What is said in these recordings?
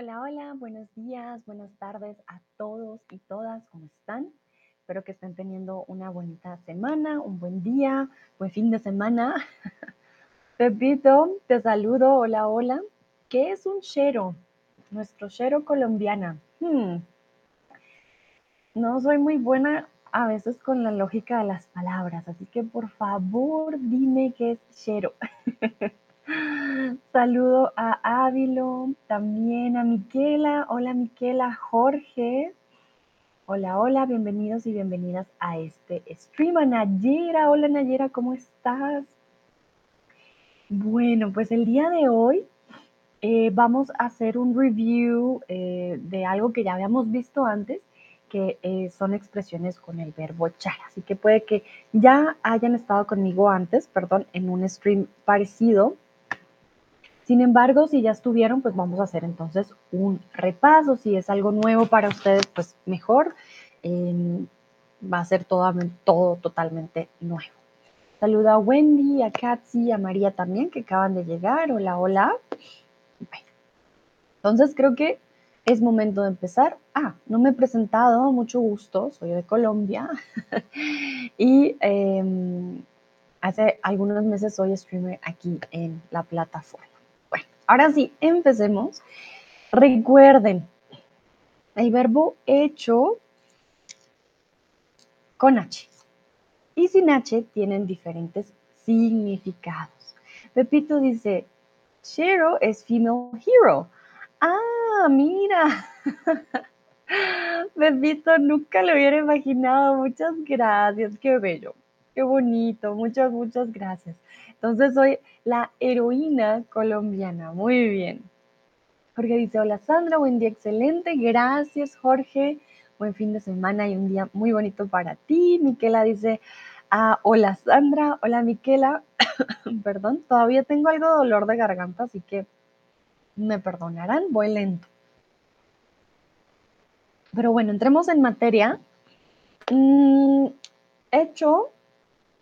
Hola, hola, buenos días, buenas tardes a todos y todas, ¿cómo están? Espero que estén teniendo una bonita semana, un buen día, buen fin de semana. Pepito, te saludo, hola, hola. ¿Qué es un chero? Nuestro chero colombiana. Hmm. No soy muy buena a veces con la lógica de las palabras, así que por favor dime qué es chero. Saludo a Ávilo, también a Miquela. Hola Miquela, Jorge. Hola, hola, bienvenidos y bienvenidas a este stream. A Nayera, hola Nayera, ¿cómo estás? Bueno, pues el día de hoy eh, vamos a hacer un review eh, de algo que ya habíamos visto antes, que eh, son expresiones con el verbo echar. Así que puede que ya hayan estado conmigo antes, perdón, en un stream parecido sin embargo, si ya estuvieron, pues vamos a hacer entonces un repaso. Si es algo nuevo para ustedes, pues mejor. Em, va a ser todo, totalmente nuevo. Saluda a Wendy, a Katsi, a María también, que acaban de llegar. Hola, hola. Entonces creo que es momento de empezar. Ah, no me he presentado, mucho gusto, soy de Colombia. y em, hace algunos meses soy streamer aquí en la plataforma. Ahora sí, empecemos. Recuerden, el verbo hecho con H y sin H tienen diferentes significados. Pepito dice, Shero es female hero. Ah, mira. Pepito, nunca lo hubiera imaginado. Muchas gracias. Qué bello. Qué bonito. Muchas, muchas gracias. Entonces soy la heroína colombiana. Muy bien. Jorge dice, hola Sandra, buen día, excelente. Gracias Jorge. Buen fin de semana y un día muy bonito para ti. Miquela dice, ah, hola Sandra, hola Miquela. Perdón, todavía tengo algo de dolor de garganta, así que me perdonarán, voy lento. Pero bueno, entremos en materia. Mm, hecho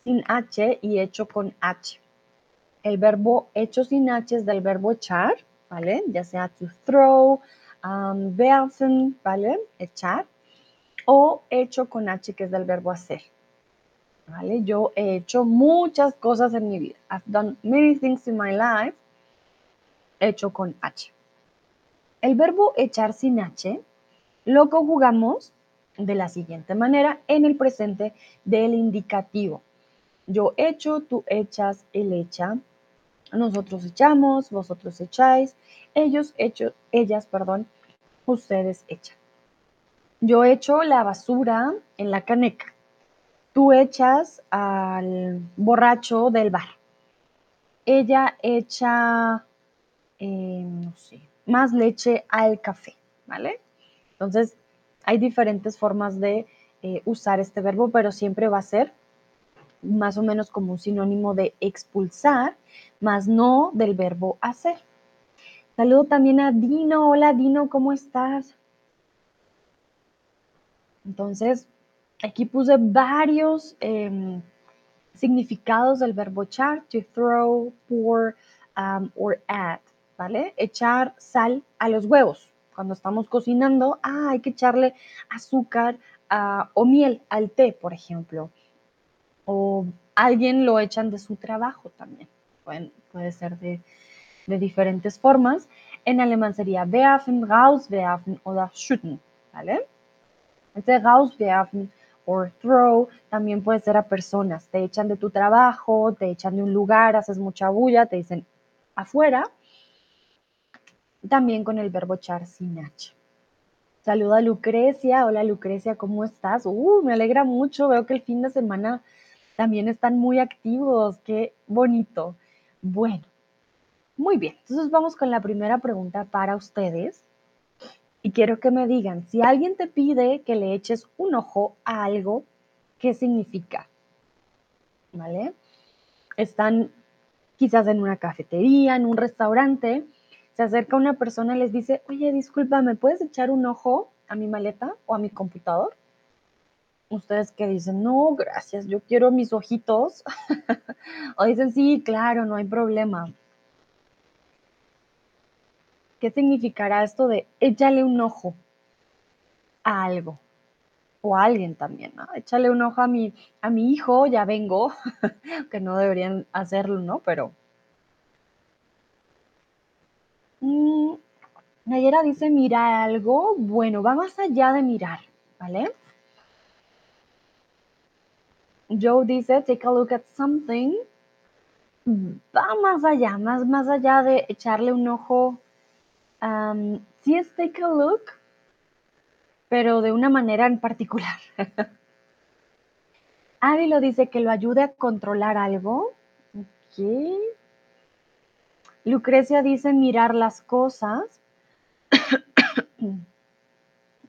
sin H y hecho con H el verbo hecho sin H es del verbo echar, ¿vale? Ya sea to throw, um, werfen, ¿vale? Echar. O hecho con H, que es del verbo hacer. ¿Vale? Yo he hecho muchas cosas en mi vida. I've done many things in my life. Hecho con H. El verbo echar sin H lo conjugamos de la siguiente manera en el presente del indicativo. Yo echo, tú echas, él echa, nosotros echamos, vosotros echáis, ellos echo, ellas, perdón, ustedes echan. Yo echo la basura en la caneca. Tú echas al borracho del bar. Ella echa, eh, más leche al café, ¿vale? Entonces, hay diferentes formas de eh, usar este verbo, pero siempre va a ser más o menos como un sinónimo de expulsar, más no del verbo hacer. Saludo también a Dino. Hola Dino, ¿cómo estás? Entonces, aquí puse varios em, significados del verbo echar, to throw, pour, um, or add, ¿vale? Echar sal a los huevos. Cuando estamos cocinando, ah, hay que echarle azúcar ah, o miel al té, por ejemplo o alguien lo echan de su trabajo también. Puede ser de, diferentes formas. En alemán sería werfen, rauswerfen oder schütten, ¿vale? Este rauswerfen o throw también puede ser a personas. Te echan de tu trabajo, te echan de un lugar, haces mucha bulla, te dicen afuera. También con el verbo echar sin H. Saluda a Lucrecia. Hola Lucrecia, ¿cómo estás? Uh, me alegra mucho. Veo que el fin de semana también están muy activos, qué bonito. Bueno, muy bien, entonces vamos con la primera pregunta para ustedes. Y quiero que me digan, si alguien te pide que le eches un ojo a algo, ¿qué significa? ¿Vale? Están quizás en una cafetería, en un restaurante, se acerca una persona y les dice, oye, disculpa, ¿me puedes echar un ojo a mi maleta o a mi computador? Ustedes que dicen, no, gracias, yo quiero mis ojitos. o dicen, sí, claro, no hay problema. ¿Qué significará esto de échale un ojo a algo? O a alguien también, ¿no? Échale un ojo a mi, a mi hijo, ya vengo, que no deberían hacerlo, ¿no? Pero... Mm, Nayera dice mirar algo, bueno, va más allá de mirar, ¿vale? Joe dice take a look at something, va más allá, más, más allá de echarle un ojo. Um, sí es take a look, pero de una manera en particular. lo dice que lo ayude a controlar algo. Okay. Lucrecia dice mirar las cosas.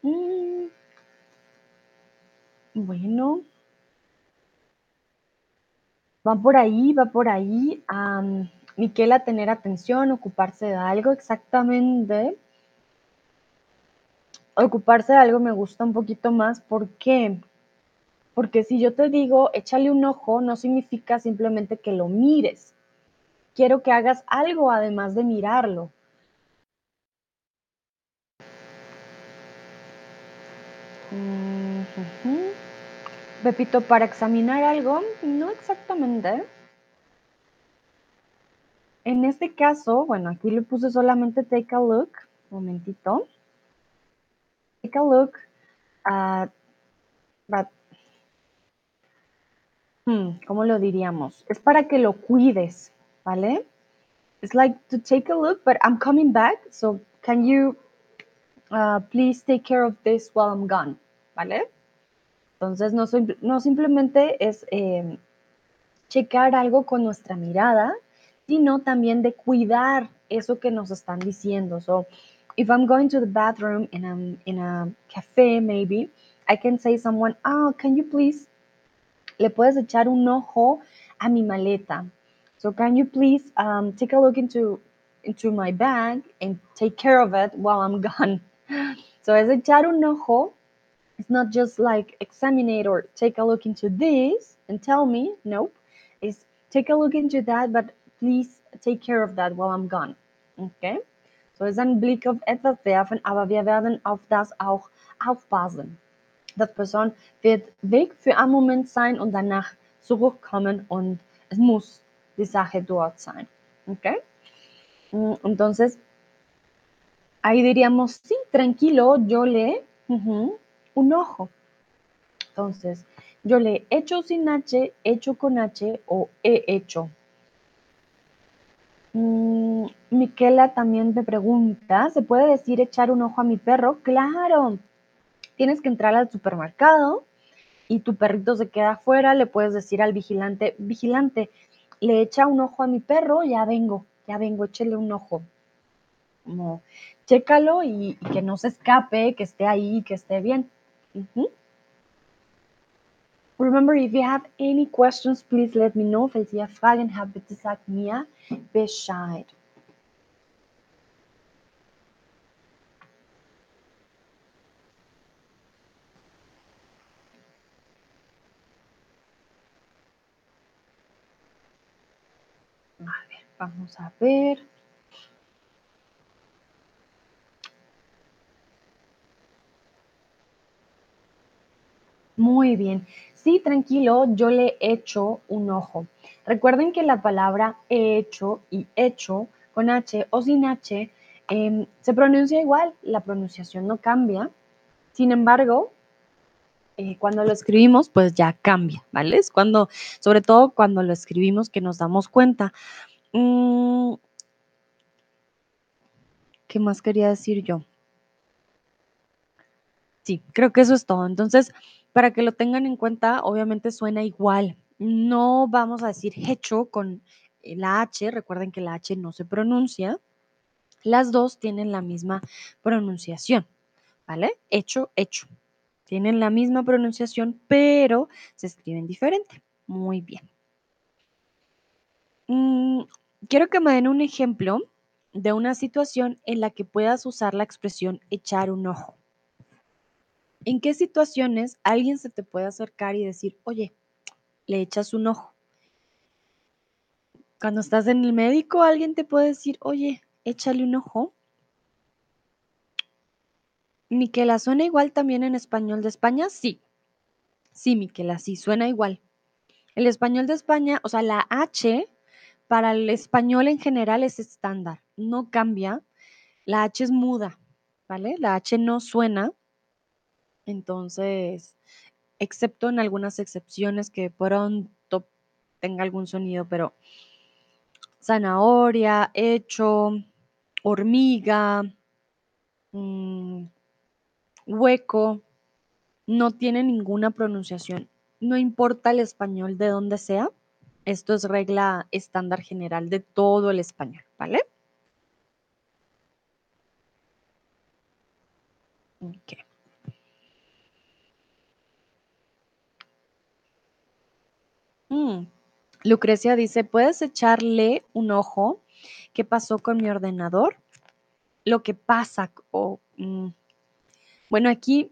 Mm. Bueno. Va por ahí, va por ahí. Miquela, tener atención, ocuparse de algo, exactamente. Ocuparse de algo me gusta un poquito más. ¿Por qué? Porque si yo te digo, échale un ojo, no significa simplemente que lo mires. Quiero que hagas algo además de mirarlo. Pepito, para examinar algo, no exactamente. En este caso, bueno, aquí le puse solamente take a look. momentito. Take a look but, hmm, ¿cómo lo diríamos? Es para que lo cuides, ¿vale? It's like to take a look, but I'm coming back, so can you uh, please take care of this while I'm gone, ¿vale? Entonces, no, no simplemente es eh, checar algo con nuestra mirada, sino también de cuidar eso que nos están diciendo. So, if I'm going to the bathroom in a, in a cafe, maybe, I can say someone, oh, can you please, le puedes echar un ojo a mi maleta. So can you please um, take a look into, into my bag and take care of it while I'm gone. So es echar un ojo. It's not just like examine it or take a look into this and tell me. Nope. It's take a look into that, but please take care of that while I'm gone. Okay? So ist ein Blick auf etwas werfen, aber wir werden auf das auch aufpassen. Das Person wird weg für einen Moment sein und danach zurückkommen und es muss die Sache dort sein. Okay? Mm, entonces, ahí diríamos, sí, tranquilo, yo le un ojo. Entonces, yo le he hecho sin H, hecho con H o he hecho. Mm, Miquela también me pregunta, ¿se puede decir echar un ojo a mi perro? Claro, tienes que entrar al supermercado y tu perrito se queda afuera, le puedes decir al vigilante, vigilante, le echa un ojo a mi perro, ya vengo, ya vengo, échele un ojo. Como, chécalo y, que no se escape, que esté ahí, que esté bien. Mm-hmm. Remember, if you have any questions, please let me know. Falls ihr Fragen habt, bitte sagt mir Bescheid. Vamos a ver. Muy bien. Sí, tranquilo, yo le echo un ojo. Recuerden que la palabra he hecho y hecho con H o sin H em, se pronuncia igual, la pronunciación no cambia. Sin embargo, eh, cuando lo escribimos, pues ya cambia, ¿vale? Es cuando, sobre todo cuando lo escribimos, que nos damos cuenta. Mm, ¿Qué más quería decir yo? Sí, creo que eso es todo. Entonces, para que lo tengan en cuenta, obviamente suena igual. No vamos a decir hecho con la H, recuerden que la H no se pronuncia. Las dos tienen la misma pronunciación, ¿vale? Hecho, hecho. Tienen la misma pronunciación, pero se escriben diferente. Muy bien. Mm, quiero que me den un ejemplo de una situación en la que puedas usar la expresión echar un ojo. ¿En qué situaciones alguien se te puede acercar y decir, oye, le echas un ojo? Cuando estás en el médico, alguien te puede decir, oye, échale un ojo. Miquela, ¿suena igual también en español de España? Sí. Sí, Miquela, sí, suena igual. El español de España, o sea, la H para el español en general es estándar, no cambia. La H es muda, ¿vale? La H no suena. Entonces, excepto en algunas excepciones que pronto tenga algún sonido, pero zanahoria, hecho, hormiga, mm, hueco, no tiene ninguna pronunciación. No importa el español de donde sea, esto es regla estándar general de todo el español, ¿vale? Ok. Mm. Lucrecia dice, ¿puedes echarle un ojo? ¿Qué pasó con mi ordenador? Lo que pasa, o mm, bueno, aquí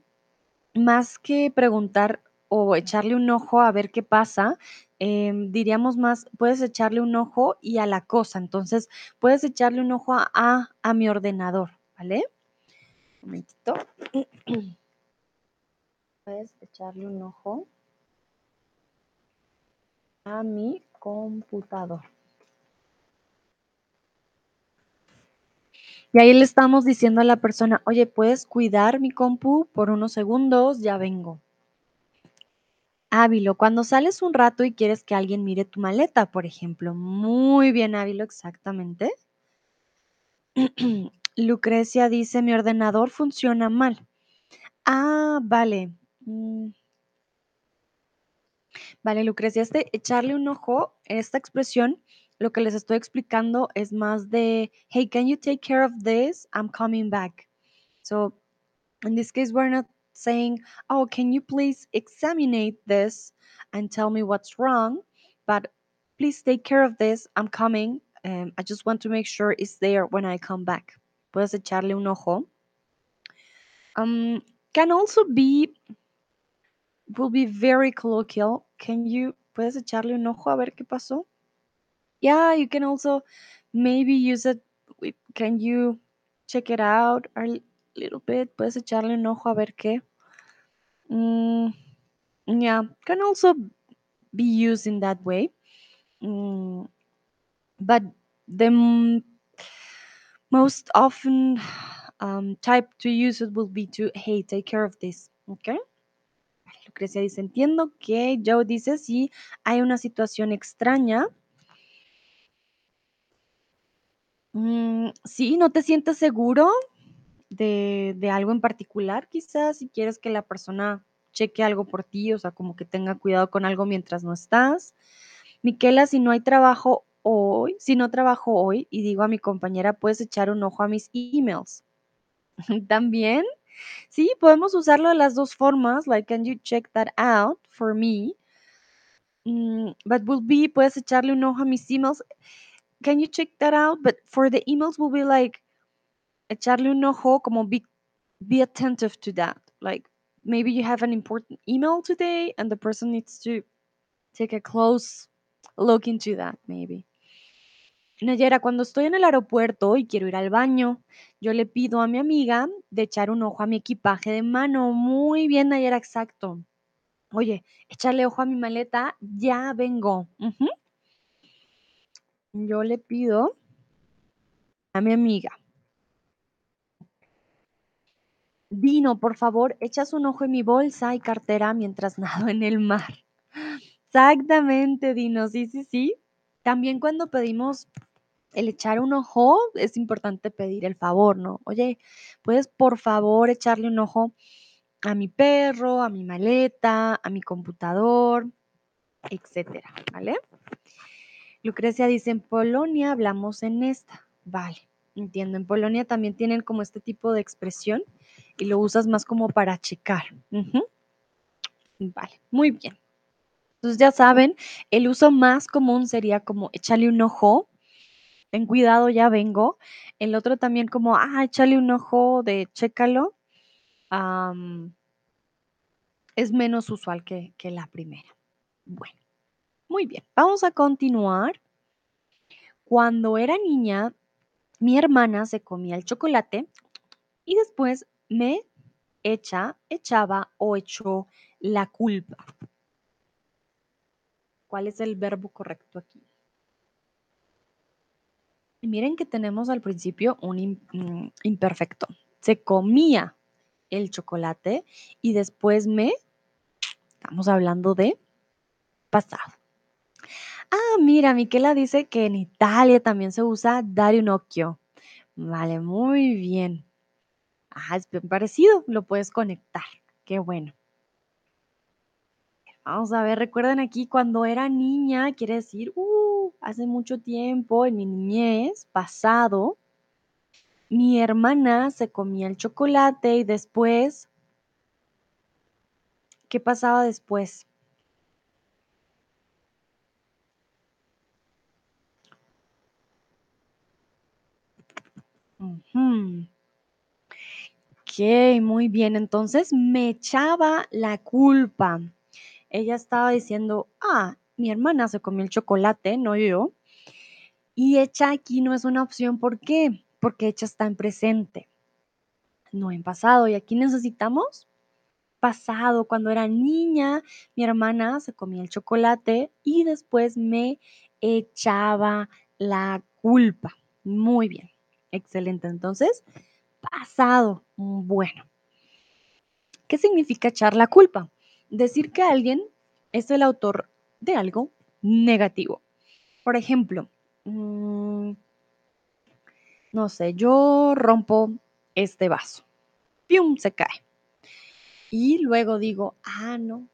más que preguntar o echarle un ojo a ver qué pasa, em, diríamos más, puedes echarle un ojo y a la cosa. Entonces, puedes echarle un ojo a, a, mi ordenador, ¿vale? Un momentito. Puedes echarle un ojo a mi computador. Y ahí le estamos diciendo a la persona, oye, ¿puedes cuidar mi compu por unos segundos? Ya vengo. Ávilo, cuando sales un rato y quieres que alguien mire tu maleta, por ejemplo. Muy bien, Ávilo, exactamente. Lucrecia dice, mi ordenador funciona mal. Ah, vale. Vale, Lucrecia, este echarle un ojo, esta expresión, lo que les estoy explicando es más de, hey, can you take care of this? I'm coming back. So, in this case, we're not saying, oh, can you please examine this and tell me what's wrong? But please take care of this. I'm coming. Um, I just want to make sure it's there when I come back. Puedes echarle un ojo. Um, can also be will be very colloquial. Can you puedes echarle un ojo a ver qué pasó? Yeah, you can also maybe use it. With, can you check it out a little bit? Puedes echarle un ojo a ver qué. Mm, yeah, can also be used in that way. Mm, but the most often um, type to use it will be to, hey, take care of this, okay? Lucrecia dice, entiendo que Joe dice si hay una situación extraña. Mm, sí, no te sientes seguro de, de, algo en particular, quizás si quieres que la persona cheque algo por ti, o sea, como que tenga cuidado con algo mientras no estás. Miquela, si no hay trabajo hoy, si no trabajo hoy y digo a mi compañera, puedes echar un ojo a mis emails. También, sí, podemos usarlo de las dos formas, like, can you check that out for me? Mm, but will be, puedes echarle un ojo a mis emails. Can you check that out? But for the emails will be like, echarle un ojo, como be, be attentive to that. Like, maybe you have an important email today and the person needs to take a close look into that, maybe. Nayera, cuando estoy en el aeropuerto y quiero ir al baño, yo le pido a mi amiga de echar un ojo a mi equipaje de mano. Muy bien, Nayera, exacto. Oye, échale ojo a mi maleta, ya vengo. Yo le pido a mi amiga. Dino, por favor, echas un ojo en mi bolsa y cartera mientras nado en el mar. Exactamente, Dino, sí, sí, sí. También cuando pedimos el echar un ojo, es importante pedir el favor, ¿no? Oye, ¿puedes por favor echarle un ojo a mi perro, a mi maleta, a mi computador, etcétera, ¿vale? Lucrecia dice, en Polonia hablamos en esta. Vale, entiendo. En Polonia también tienen como este tipo de expresión y lo usas más como para checar. Vale, muy bien. Entonces ya saben, el uso más común sería como échale un ojo, ten cuidado, ya vengo. El otro también como, ah, échale un ojo de chécalo. es menos usual que, que la primera. Bueno, muy bien, vamos a continuar. Cuando era niña, mi hermana se comía el chocolate y después me echa, echaba o echó la culpa. ¿Cuál es el verbo correcto aquí? Miren que tenemos al principio un mm, imperfecto. Se comía el chocolate y después me, estamos hablando de pasado. Ah, mira, Miquela dice que en Italia también se usa dare un occhio. Vale, muy bien. Ah, es bien parecido, lo puedes conectar. Qué bueno. Vamos a ver, recuerden aquí cuando era niña, quiere decir, uh, hace mucho tiempo, en mi niñez, pasado, mi hermana se comía el chocolate y después, ¿qué pasaba después? Ok, muy bien. Entonces me echaba la culpa. Ella estaba diciendo, ah, mi hermana se comió el chocolate, no yo. Y echa aquí no es una opción. ¿Por qué? Porque echa está en presente, no en pasado. Y aquí necesitamos pasado. Cuando era niña, mi hermana se comía el chocolate y después me echaba la culpa. Muy bien. Excelente. Entonces, pasado. Bueno. ¿Qué significa echar la culpa? Decir que alguien es el autor de algo negativo. Por ejemplo, mm, no sé, yo rompo este vaso. ¡Pium! Se cae. Y luego digo, ah, no,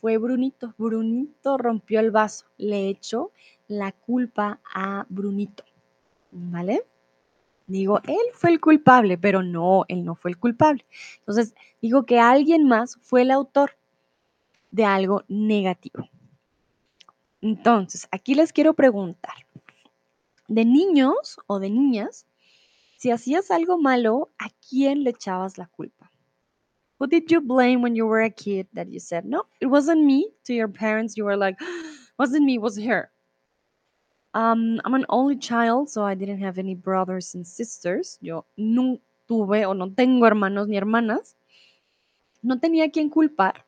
fue Brunito. Brunito rompió el vaso. Le echo la culpa a Brunito. ¿Vale? Digo, él fue el culpable, pero no, él no fue el culpable. Entonces, digo que alguien más fue el autor de algo negativo. Entonces, aquí les quiero preguntar, de niños o de niñas, si hacías algo malo, ¿a quién le echabas la culpa? Who did you blame when you were a kid that you said, no, it wasn't me? To your parents, you were like, wasn't me, was her. Um, I'm an only child, so I didn't have any brothers and sisters. Yo no tuve o no tengo hermanos ni hermanas. No tenía quien culpar.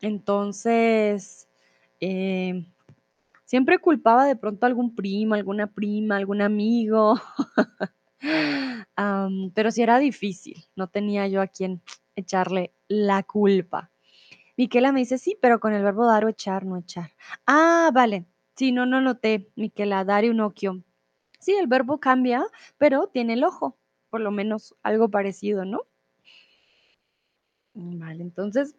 Entonces, eh, siempre culpaba de pronto a algún primo, alguna prima, algún amigo. pero sí era difícil. No tenía yo a quien echarle la culpa. Miquela me dice, sí, pero con el verbo dar o echar, no echar. Ah, vale. Sí, no, no noté, Miquela, dar un occhio. Sí, el verbo cambia, pero tiene el ojo, por lo menos algo parecido, ¿no? Vale, entonces,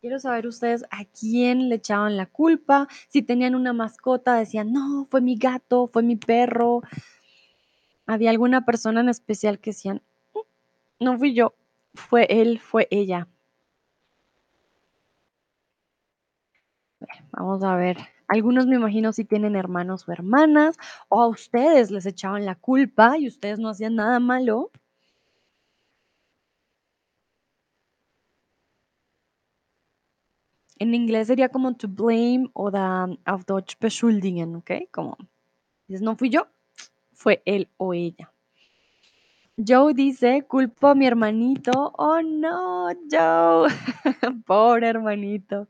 quiero saber ustedes a quién le echaban la culpa, si tenían una mascota, decían, no, fue mi gato, fue mi perro. Había alguna persona en especial que decían, mm, no fui yo, fue él, fue ella. Vamos a ver. Algunos me imagino si tienen hermanos o hermanas, o a ustedes les echaban la culpa y ustedes no hacían nada malo. En inglés sería como to blame o da auf Deutsch beschuldigen, ¿ok? Como, no fui yo, fue él o ella. Joe dice, culpo a mi hermanito. Oh no, Joe. Pobre hermanito.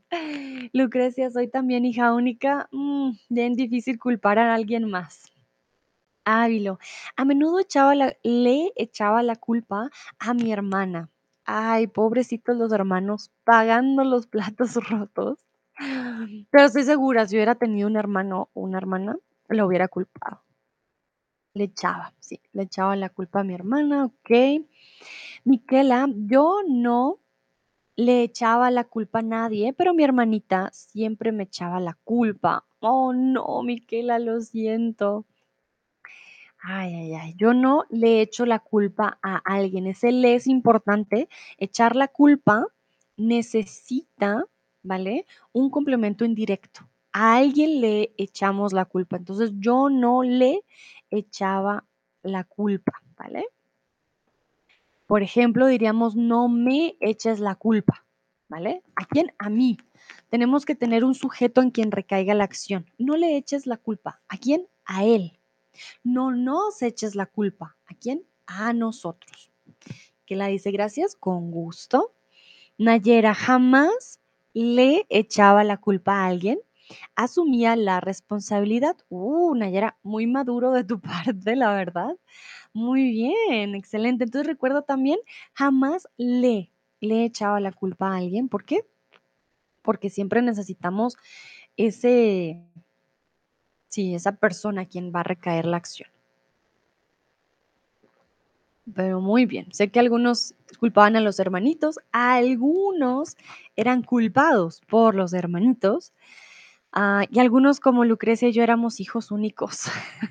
Lucrecia, soy también hija única. Mm, bien difícil culpar a alguien más. Ávilo, a menudo echaba le echaba la culpa a mi hermana. Ay, pobrecitos los hermanos pagando los platos rotos. Pero estoy segura, si hubiera tenido un hermano o una hermana, lo hubiera culpado. Le echaba, sí, le echaba la culpa a mi hermana, ok. Miquela, yo no le echaba la culpa a nadie, pero mi hermanita siempre me echaba la culpa. Oh, no, Miquela, lo siento. Ay, ay, ay, yo no le echo la culpa a alguien. Ese le es importante. Echar la culpa necesita, ¿vale? Un complemento indirecto. A alguien le echamos la culpa. Entonces yo no le echaba la culpa, ¿vale? Por ejemplo, diríamos, no me eches la culpa, ¿vale? ¿A quién? A mí. Tenemos que tener un sujeto en quien recaiga la acción. No le eches la culpa. ¿A quién? A él. No nos eches la culpa. ¿A quién? A nosotros. que la dice gracias, con gusto. Nayera jamás le echaba la culpa a alguien, asumía la responsabilidad. Uh, Nayera, muy maduro de tu parte, la verdad. Muy bien, excelente. Entonces recuerda también, jamás le, le echaba la culpa a alguien. ¿Por qué? Porque siempre necesitamos ese, sí, esa persona a quien va a recaer la acción. Pero muy bien, sé que algunos culpaban a los hermanitos, algunos eran culpados por los hermanitos ah, y algunos como Lucrecia y yo éramos hijos únicos.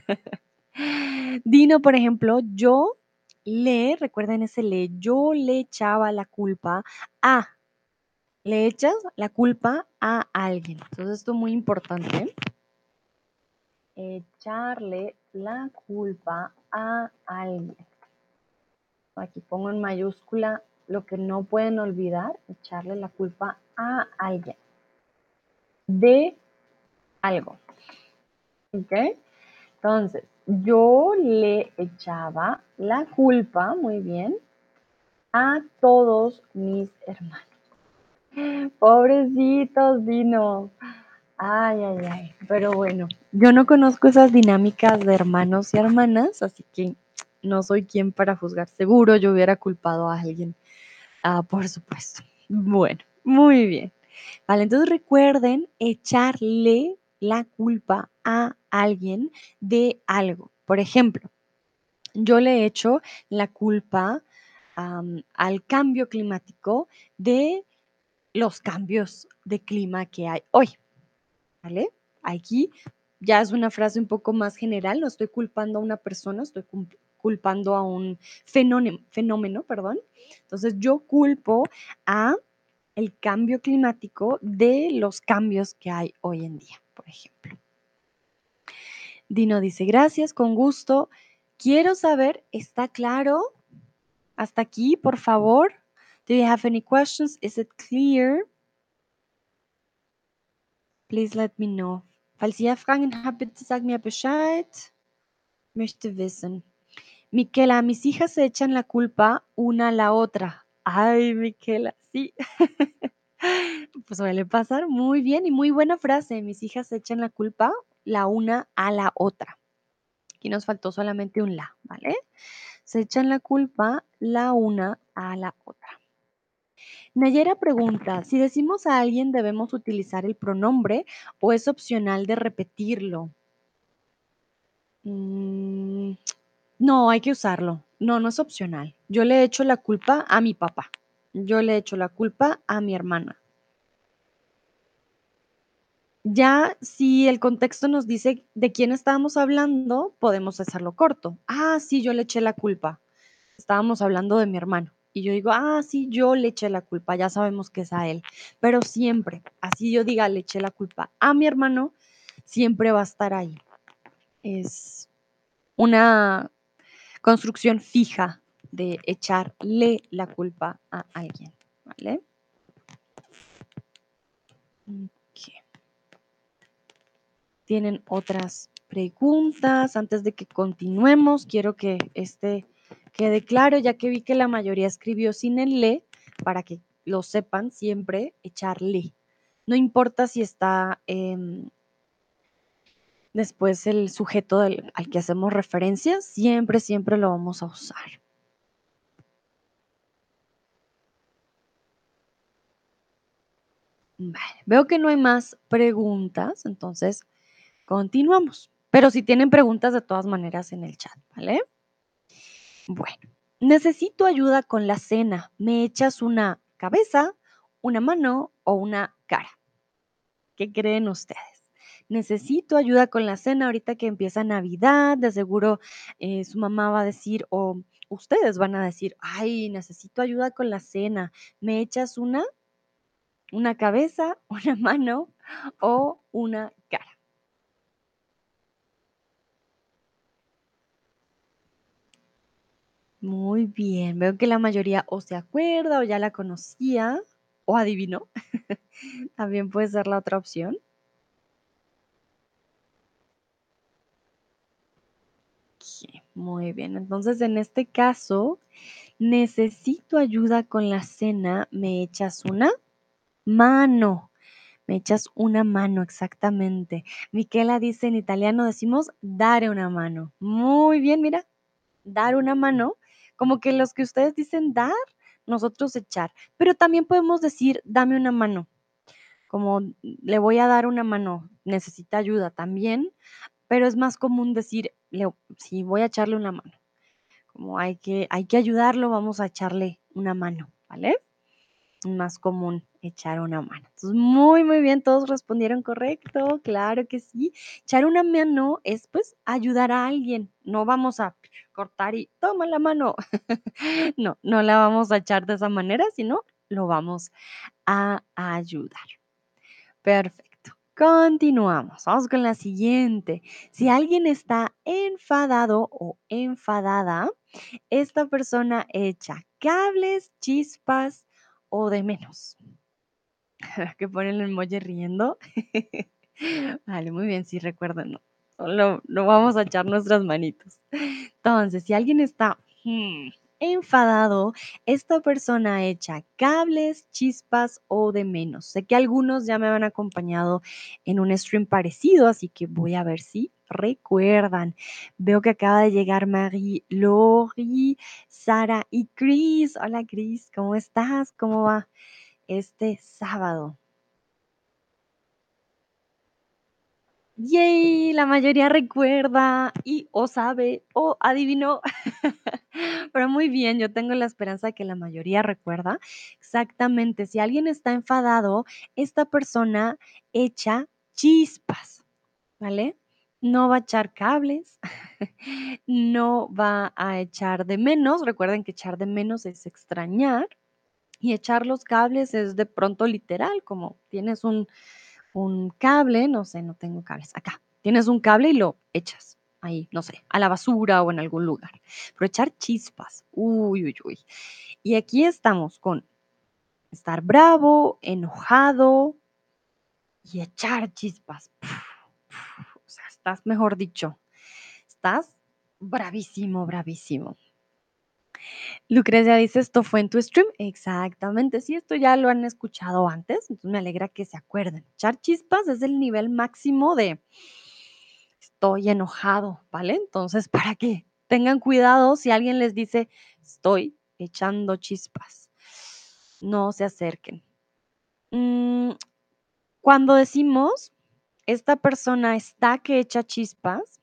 Dino, por ejemplo, yo le, recuerden ese le, yo le echaba la culpa a, le echas la culpa a alguien. Entonces esto es muy importante. Echarle la culpa a alguien. Aquí pongo en mayúscula lo que no pueden olvidar, echarle la culpa a alguien. De algo. ¿Ok? Entonces, yo le echaba la culpa, muy bien, a todos mis hermanos. Pobrecitos, Dino. Ay, ay, ay. Pero bueno, yo no conozco esas dinámicas de hermanos y hermanas, así que no soy quien para juzgar. Seguro yo hubiera culpado a alguien. Ah, por supuesto. Bueno, muy bien. Vale, entonces recuerden echarle la culpa a alguien de algo. Por ejemplo, yo le echo la culpa al cambio climático de los cambios de clima que hay hoy. ¿Vale? Aquí ya es una frase un poco más general, no estoy culpando a una persona, estoy culpando a un fenómeno, fenómeno, perdón. Entonces yo culpo a el cambio climático de los cambios que hay hoy en día, por ejemplo. Dino dice, gracias, con gusto. Quiero saber, ¿está claro? Hasta aquí, por favor. Do you have any questions? Is it clear? Please let me know. Falls ihr Fragen habt, bitte sag mir Bescheid. Möchte wissen. Miquela, mis hijas se echan la culpa una a la otra. Ay, Miquela, sí. pues suele pasar muy bien y muy buena frase. Mis hijas se echan la culpa la una a la otra. Aquí nos faltó solamente un la, ¿vale? Se echan la culpa la una a la otra. Nayera pregunta, si decimos a alguien debemos utilizar el pronombre o es opcional de repetirlo. Mm, no, hay que usarlo. No, no es opcional. Yo le echo la culpa a mi papá. Yo le echo la culpa a mi hermana. Ya si el contexto nos dice de quién estábamos hablando, podemos hacerlo corto. Ah, sí, yo le eché la culpa. Estábamos hablando de mi hermano. Y yo digo, ah, sí, yo le eché la culpa, ya sabemos que es a él. Pero siempre, así yo diga, le eché la culpa a mi hermano, siempre va a estar ahí. Es una construcción fija de echarle la culpa a alguien, ¿vale? ¿Tienen otras preguntas? Antes de que continuemos, quiero que este quede claro, ya que vi que la mayoría escribió sin el le, para que lo sepan siempre, echarle. No importa si está em, después el sujeto al que hacemos referencia, siempre, siempre lo vamos a usar. Vale, veo que no hay más preguntas, entonces continuamos. Pero si tienen preguntas, de todas maneras en el chat, ¿vale? Bueno, necesito ayuda con la cena. ¿Me echas una cabeza, una mano o una cara? ¿Qué creen ustedes? necesito ayuda con la cena ahorita que empieza Navidad, de seguro eh, su mamá va a decir o ustedes van a decir, ay, necesito ayuda con la cena, ¿me echas una? ¿Una cabeza, una mano o una cara? Muy bien, veo que la mayoría o se acuerda o ya la conocía o adivinó. También puede ser la otra opción. Muy bien, entonces en este caso, necesito ayuda con la cena, ¿me echas una mano? Me echas una mano, exactamente. Miquela dice en italiano, decimos dare una mano. Muy bien, mira, dar una mano, como que los que ustedes dicen dar, nosotros echar. Pero también podemos decir dame una mano, como le voy a dar una mano, necesita ayuda también, pero es más común decir, le, sí, voy a echarle una mano. Como hay que, hay que ayudarlo, vamos a echarle una mano, ¿vale? Más común echar una mano. Entonces, muy, muy bien, todos respondieron correcto, claro que sí. Echar una mano es pues ayudar a alguien, no vamos a cortar y toma la mano. no, no la vamos a echar de esa manera, sino lo vamos a ayudar. Perfecto. Continuamos. Vamos con la siguiente. Si alguien está enfadado o enfadada, esta persona echa cables, chispas, o de menos. que ponen el emoji riendo. vale, muy bien, sí, recuerden, no, no vamos a echar nuestras manitos. Entonces, si alguien está hmm, enfadado, esta persona echa cables, chispas o de menos. Sé que algunos ya me han acompañado en un stream parecido, así que voy a ver si recuerdan. Veo que acaba de llegar Marie, Lori, Sara y Chris. Hola Chris, ¿cómo estás? ¿Cómo va este sábado? Yay, la mayoría recuerda y o sabe o adivinó. Pero muy bien, yo tengo la esperanza de que la mayoría recuerda. Exactamente, si alguien está enfadado, esta persona echa chispas, ¿vale? No va a echar cables, no va a echar de menos. Recuerden que echar de menos es extrañar y echar los cables es de pronto literal, como tienes un un cable, no sé, no tengo cables, acá, tienes un cable y lo echas ahí, no sé, a la basura o en algún lugar. Pero echar chispas, uy, uy, uy. Y aquí estamos con estar bravo, enojado y echar chispas. Estás, mejor dicho, estás bravísimo, bravísimo. Lucrecia dice, ¿esto fue en tu stream? Exactamente, sí, esto ya lo han escuchado antes, entonces me alegra que se acuerden. Echar chispas es el nivel máximo de estoy enojado, ¿vale? Entonces, para que tengan cuidado si alguien les dice, estoy echando chispas, no se acerquen. Mm, cuando decimos, esta persona está que echa chispas,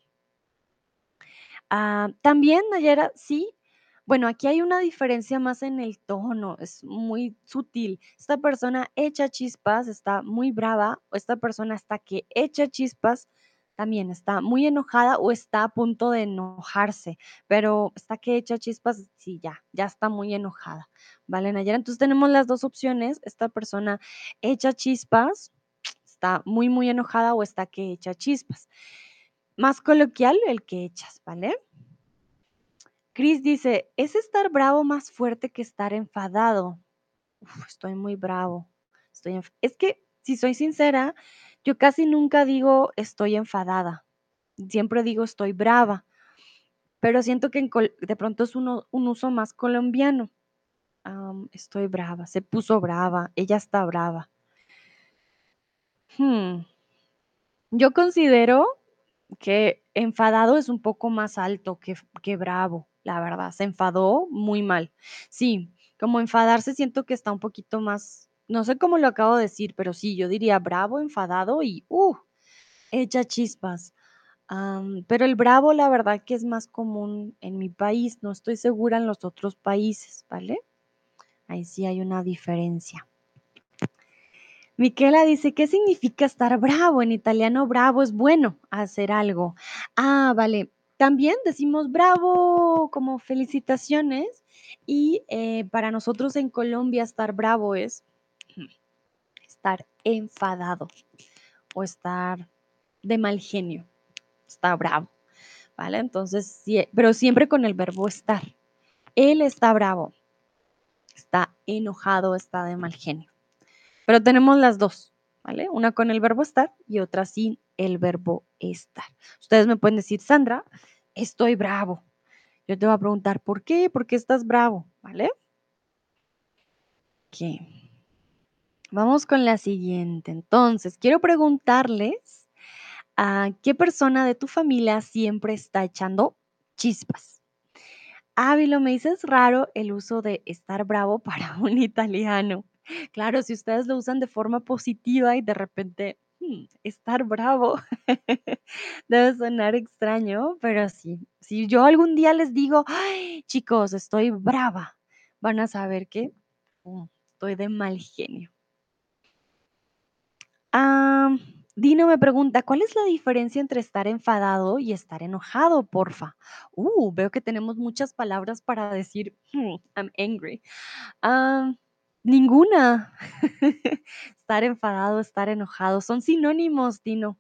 ah, también, Nayera, sí, bueno, aquí hay una diferencia más en el tono, es muy sutil. Esta persona echa chispas, está muy brava, o esta persona está que echa chispas, también está muy enojada o está a punto de enojarse, pero está que echa chispas, sí, ya, ya está muy enojada, ¿vale, Nayera? Entonces tenemos las dos opciones, esta persona echa chispas, está muy, muy enojada o está que echa chispas. Más coloquial, el que echas, ¿vale? Chris dice, ¿es estar bravo más fuerte que estar enfadado? estoy muy bravo. Estoy es que, si soy sincera, yo casi nunca digo estoy enfadada. Siempre digo estoy brava. Pero siento que de pronto es un uso más colombiano. estoy brava, se puso brava, ella está brava. Hmm. Yo considero que enfadado es un poco más alto que, que bravo la verdad, se enfadó muy mal. Sí, como enfadarse siento que está un poquito más, no sé cómo lo acabo de decir, pero sí, yo diría bravo, enfadado y, uh, echa chispas. pero el bravo, la verdad que es más común en mi país, no estoy segura en los otros países, ¿vale? Ahí sí hay una diferencia. Miquela dice, ¿qué significa estar bravo? En italiano, bravo es bueno, hacer algo. Ah, vale. También decimos bravo como felicitaciones y eh, para nosotros en Colombia estar bravo es estar enfadado o estar de mal genio, está bravo, ¿vale? Entonces, pero siempre con el verbo estar. Él está bravo, está enojado, está de mal genio. Pero tenemos las dos, ¿vale? Una con el verbo estar y otra sin el verbo estar. Ustedes me pueden decir, Sandra, estoy bravo. Yo te voy a preguntar, ¿por qué? ¿Por qué estás bravo? ¿Vale? Ok. Vamos con la siguiente. Entonces, quiero preguntarles a qué persona de tu familia siempre está echando chispas. Ávilo, me dices raro el uso de estar bravo para un italiano. Claro, si ustedes lo usan de forma positiva y de repente hmm, estar bravo debe sonar extraño, pero sí, si yo algún día les digo, chicos, estoy brava, van a saber que mm, estoy de mal genio. Ah, Dino me pregunta, ¿cuál es la diferencia entre estar enfadado y estar enojado, porfa? Uh, veo que tenemos muchas palabras para decir, hmm, I'm angry. Ah, ninguna. estar enfadado, estar enojado, son sinónimos, Dino.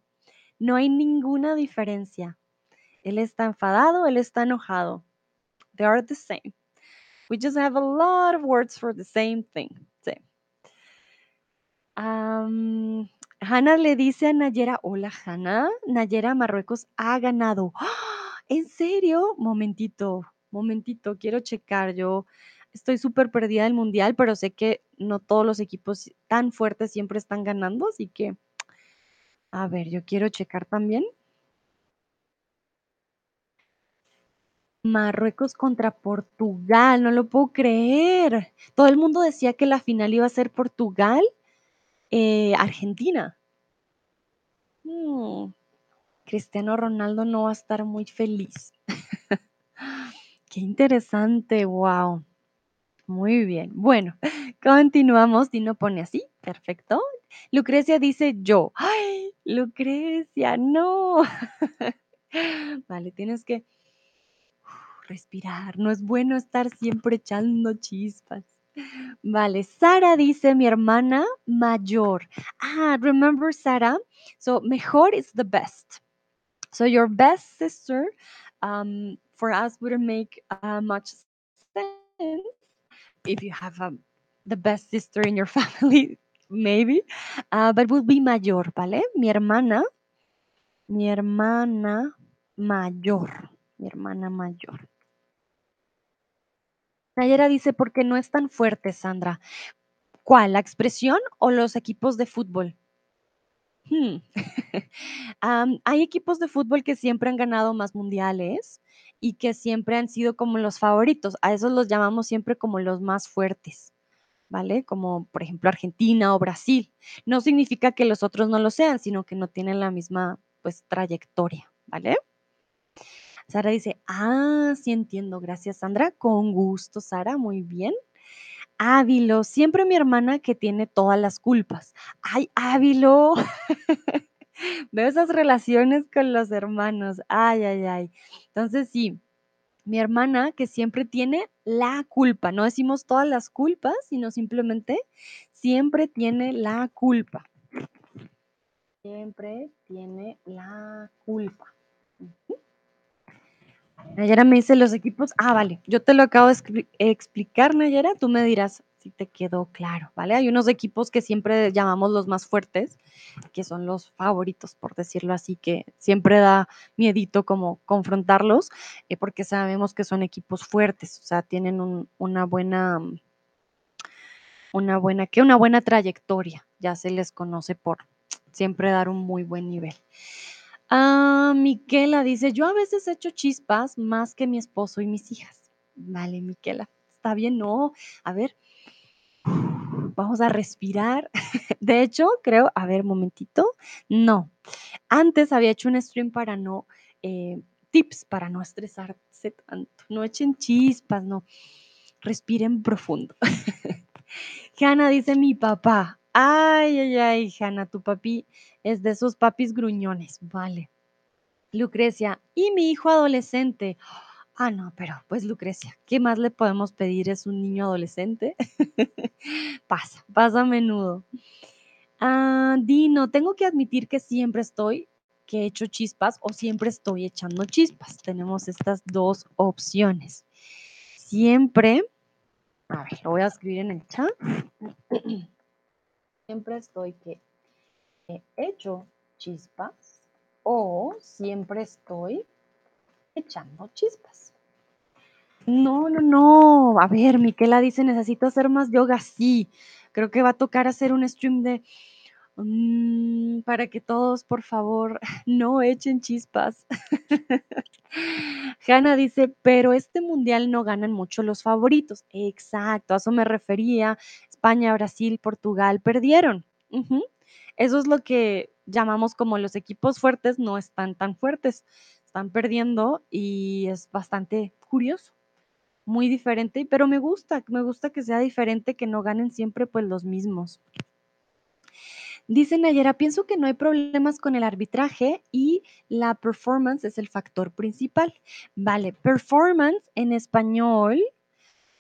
No hay ninguna diferencia. Él está enfadado, él está enojado. They are the same. We just have a lot of words for the same thing. Sí. Am, Hanna le dice a Nayera, hola Hanna, Nayera Marruecos ha ganado. ¿En serio? Momentito, momentito, quiero checar. Yo estoy súper perdida del mundial, pero sé que no todos los equipos tan fuertes siempre están ganando, así que, a ver, yo quiero checar también. Marruecos contra Portugal, no lo puedo creer. Todo el mundo decía que la final iba a ser Portugal, eh, Argentina. Mm, Cristiano Ronaldo no va a estar muy feliz. Qué interesante, wow. Muy bien. Bueno, continuamos. Dino pone así, perfecto. Lucrecia dice yo. ¡Ay! Lucrecia, no. vale, tienes que respirar. No es bueno estar siempre echando chispas. Vale, Sara dice mi hermana mayor. Ah, remember Sara? So, mejor is the best. So, your best sister um, for us wouldn't make uh, much sense if you have um, the best sister in your family, maybe, uh, but will be mayor, ¿vale? Mi hermana, mi hermana mayor, mi hermana mayor. Nayera dice, porque no es tan fuerte, Sandra. ¿Cuál? ¿La expresión o los equipos de fútbol? Hmm. um, hay equipos de fútbol que siempre han ganado más mundiales y que siempre han sido como los favoritos. A esos los llamamos siempre como los más fuertes, ¿vale? Como por ejemplo Argentina o Brasil. No significa que los otros no lo sean, sino que no tienen la misma pues trayectoria, ¿vale? Sara dice, ah, sí entiendo, gracias Sandra, con gusto Sara, muy bien. Ávilo, siempre mi hermana que tiene todas las culpas. Ay, Ávilo. Veo esas relaciones con los hermanos. Ay, ay, ay. Entonces sí, mi hermana que siempre tiene la culpa. No decimos todas las culpas, sino simplemente siempre tiene la culpa. Siempre tiene la culpa. Nayera me dice los equipos. Ah, vale. Yo te lo acabo de explicar, Nayera. Tú me dirás te quedó claro, ¿vale? Hay unos equipos que siempre llamamos los más fuertes, que son los favoritos, por decirlo así, que siempre da miedito como confrontarlos, eh, porque sabemos que son equipos fuertes, o sea, tienen una buena, una buena, que una buena trayectoria. Ya se les conoce por siempre dar un muy buen nivel. Ah, Miquela dice, yo a veces echo chispas más que mi esposo y mis hijas. Vale, Miquela, está bien, no. A ver, vamos a respirar. De hecho, creo, a ver, momentito, no. Antes había hecho un stream para no, eh, tips para no estresarse tanto. No echen chispas, no. Respiren profundo. Hanna dice mi papá. Ay, ay, ay, Hanna, tu papi es de esos papis gruñones. Vale. Lucrecia, y mi hijo adolescente. Ah, no, pero pues Lucrecia, ¿qué más le podemos pedir? Es un niño adolescente. pasa, pasa a menudo. Ah, Dino, tengo que admitir que siempre estoy, que he hecho chispas o siempre estoy echando chispas. Tenemos estas dos opciones. Siempre, a ver, lo voy a escribir en el chat. siempre estoy que he hecho chispas o siempre estoy echando chispas. No, no, no. A ver, Miquela dice, necesito hacer más yoga. Sí, creo que va a tocar hacer un stream de... mm, para que todos, por favor, no echen chispas. Hanna dice, pero este mundial no ganan mucho los favoritos. Exacto, a eso me refería. España, Brasil, Portugal perdieron. Eso es lo que llamamos como los equipos fuertes no están tan fuertes, están perdiendo y es bastante curioso, muy diferente, pero me gusta, me gusta que sea diferente, que no ganen siempre pues los mismos. Dice Nayera, pienso que no hay problemas con el arbitraje y la performance es el factor principal. Vale, performance en español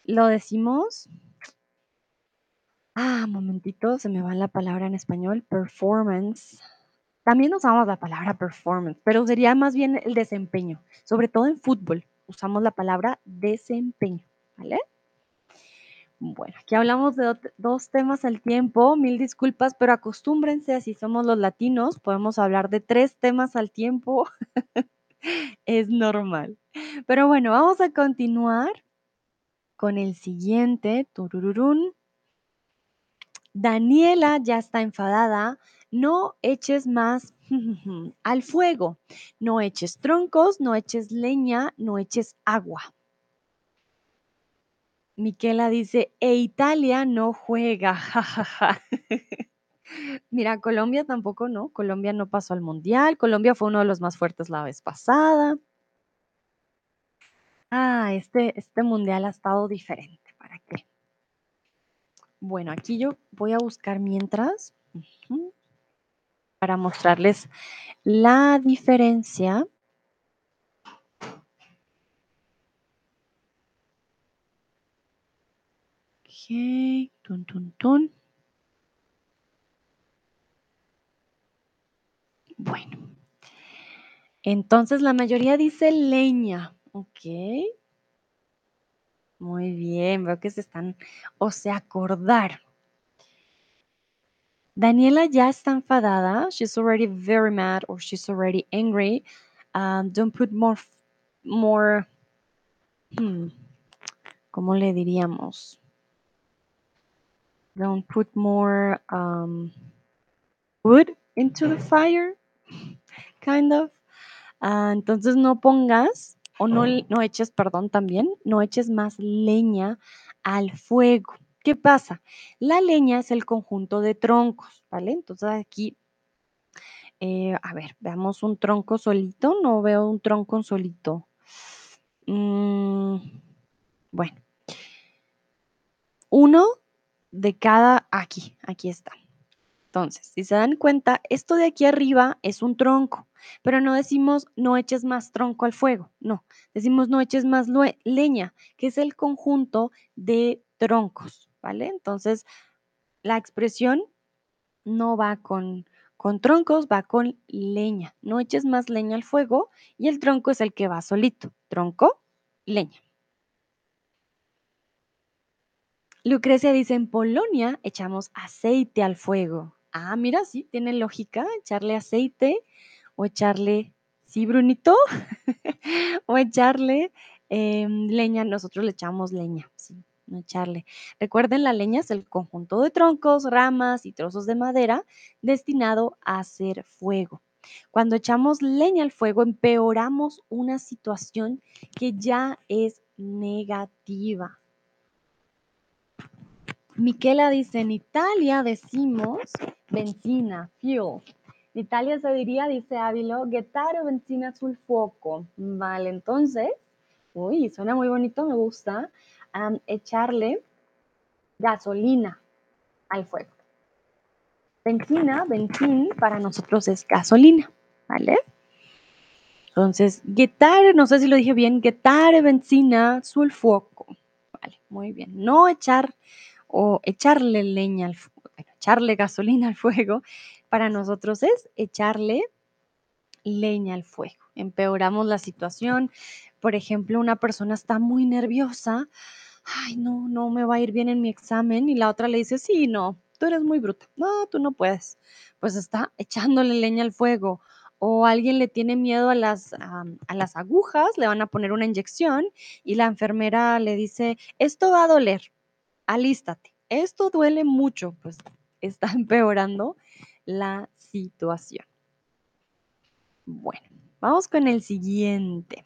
lo decimos. Ah, momentito, se me va la palabra en español. Performance. También usamos la palabra performance, pero sería más bien el desempeño. Sobre todo en fútbol usamos la palabra desempeño, ¿vale? Bueno, aquí hablamos de dos temas al tiempo, mil disculpas, pero acostúmbrense, así somos los latinos, podemos hablar de tres temas al tiempo, es normal. Pero bueno, vamos a continuar con el siguiente. turururún. Daniela ya está enfadada. No eches más al fuego. No eches troncos, no eches leña, no eches agua. Miquela dice, e Italia no juega. Mira, Colombia tampoco no. Colombia no pasó al mundial. Colombia fue uno de los más fuertes la vez pasada. Ah, este, este mundial ha estado diferente. ¿Para qué? Bueno, aquí yo voy a buscar mientras para mostrarles la diferencia. Ok, tun, tun, tun. Bueno, entonces la mayoría dice leña. Ok. Muy bien, veo que se están, o se acordaron. Daniela ya está enfadada. She's already very mad or she's already angry. Um, don't put more, more, hmm, ¿cómo le diríamos? Don't put more um, wood into the fire, kind of. Ah, entonces no pongas, o no, no eches, perdón, también, no eches más leña al fuego. ¿Qué pasa? La leña es el conjunto de troncos, ¿vale? Entonces aquí, eh, a ver, veamos un tronco solito. No veo un tronco solito. Mm, bueno, uno de cada, aquí, aquí está. Entonces, si se dan cuenta, esto de aquí arriba es un tronco, pero no decimos no eches más tronco al fuego, no, decimos no eches más leña, que es el conjunto de troncos, ¿vale? Entonces, la expresión no va con, con troncos, va con leña. No eches más leña al fuego y el tronco es el que va solito. Tronco, leña. Lucrecia dice, en Polonia echamos aceite al fuego. Ah, mira, sí, tiene lógica echarle aceite o echarle, sí, Brunito, o echarle em, leña. Nosotros le echamos leña, sí, no echarle. Recuerden, la leña es el conjunto de troncos, ramas y trozos de madera destinado a hacer fuego. Cuando echamos leña al fuego, empeoramos una situación que ya es negativa. Miquela dice, en Italia decimos benzina, fuel. En Italia se diría, dice Ávilo, gettare benzina sul fuoco. Vale, entonces, uy, suena muy bonito, me gusta, echarle gasolina al fuego. Benzina, benzín, para nosotros es gasolina, ¿vale? Entonces, gettare, no sé si lo dije bien, gettare benzina sul fuoco. Vale, muy bien. No echar o echarle leña al fuego, bueno, echarle gasolina al fuego, para nosotros es echarle leña al fuego. Empeoramos la situación. Por ejemplo, una persona está muy nerviosa. Ay, no, no me va a ir bien en mi examen. Y la otra le dice, sí, no, tú eres muy bruta. No, tú no puedes. Pues está echándole leña al fuego. o alguien le tiene miedo a las, las agujas, le van a poner una inyección y la enfermera le dice, esto va a doler, alístate, esto duele mucho, pues está empeorando la situación. Bueno, vamos con el siguiente.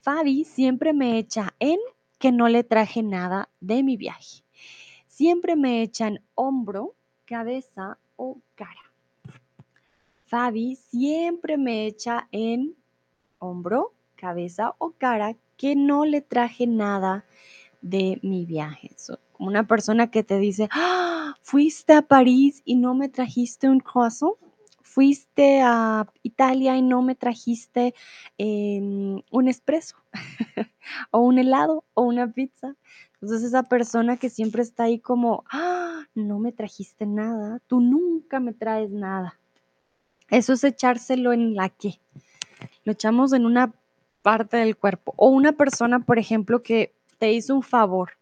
Fabi siempre me echa en que no le traje nada de mi viaje. Siempre me echan hombro, cabeza o cara. Fabi siempre me echa en hombro, cabeza o cara que no le traje nada de mi viaje. como una persona que te dice, ¡Ah! fuiste a París y no me trajiste un croissant. Fuiste a Italia y no me trajiste em, un espresso o un helado o una pizza. Entonces esa persona que siempre está ahí como, ¡Ah! no me trajiste nada, tú nunca me traes nada. Eso es echárselo en la que. Lo echamos en una parte del cuerpo. O una persona, por ejemplo, que te hizo un favor,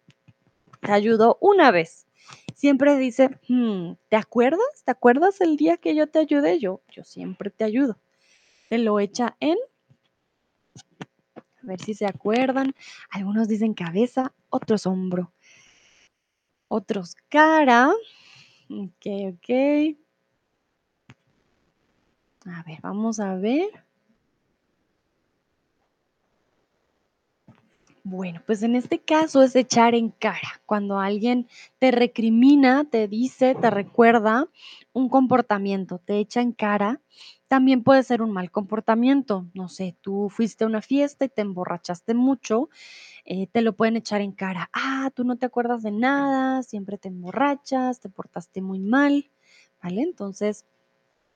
te ayudó una vez. Siempre dice, hmm, ¿te acuerdas? ¿Te acuerdas el día que yo te ayudé? Yo, yo siempre te ayudo. Te lo echa en, a ver si se acuerdan. Algunos dicen cabeza, otros hombro, otros cara. Ok, ok. A ver, vamos a ver. Bueno, pues en este caso es echar en cara. Cuando alguien te recrimina, te dice, te recuerda un comportamiento, te echa en cara, también puede ser un mal comportamiento. No sé, tú fuiste a una fiesta y te emborrachaste mucho, eh, te lo pueden echar en cara. Ah, tú no te acuerdas de nada, siempre te emborrachas, te portaste muy mal, ¿vale? Entonces,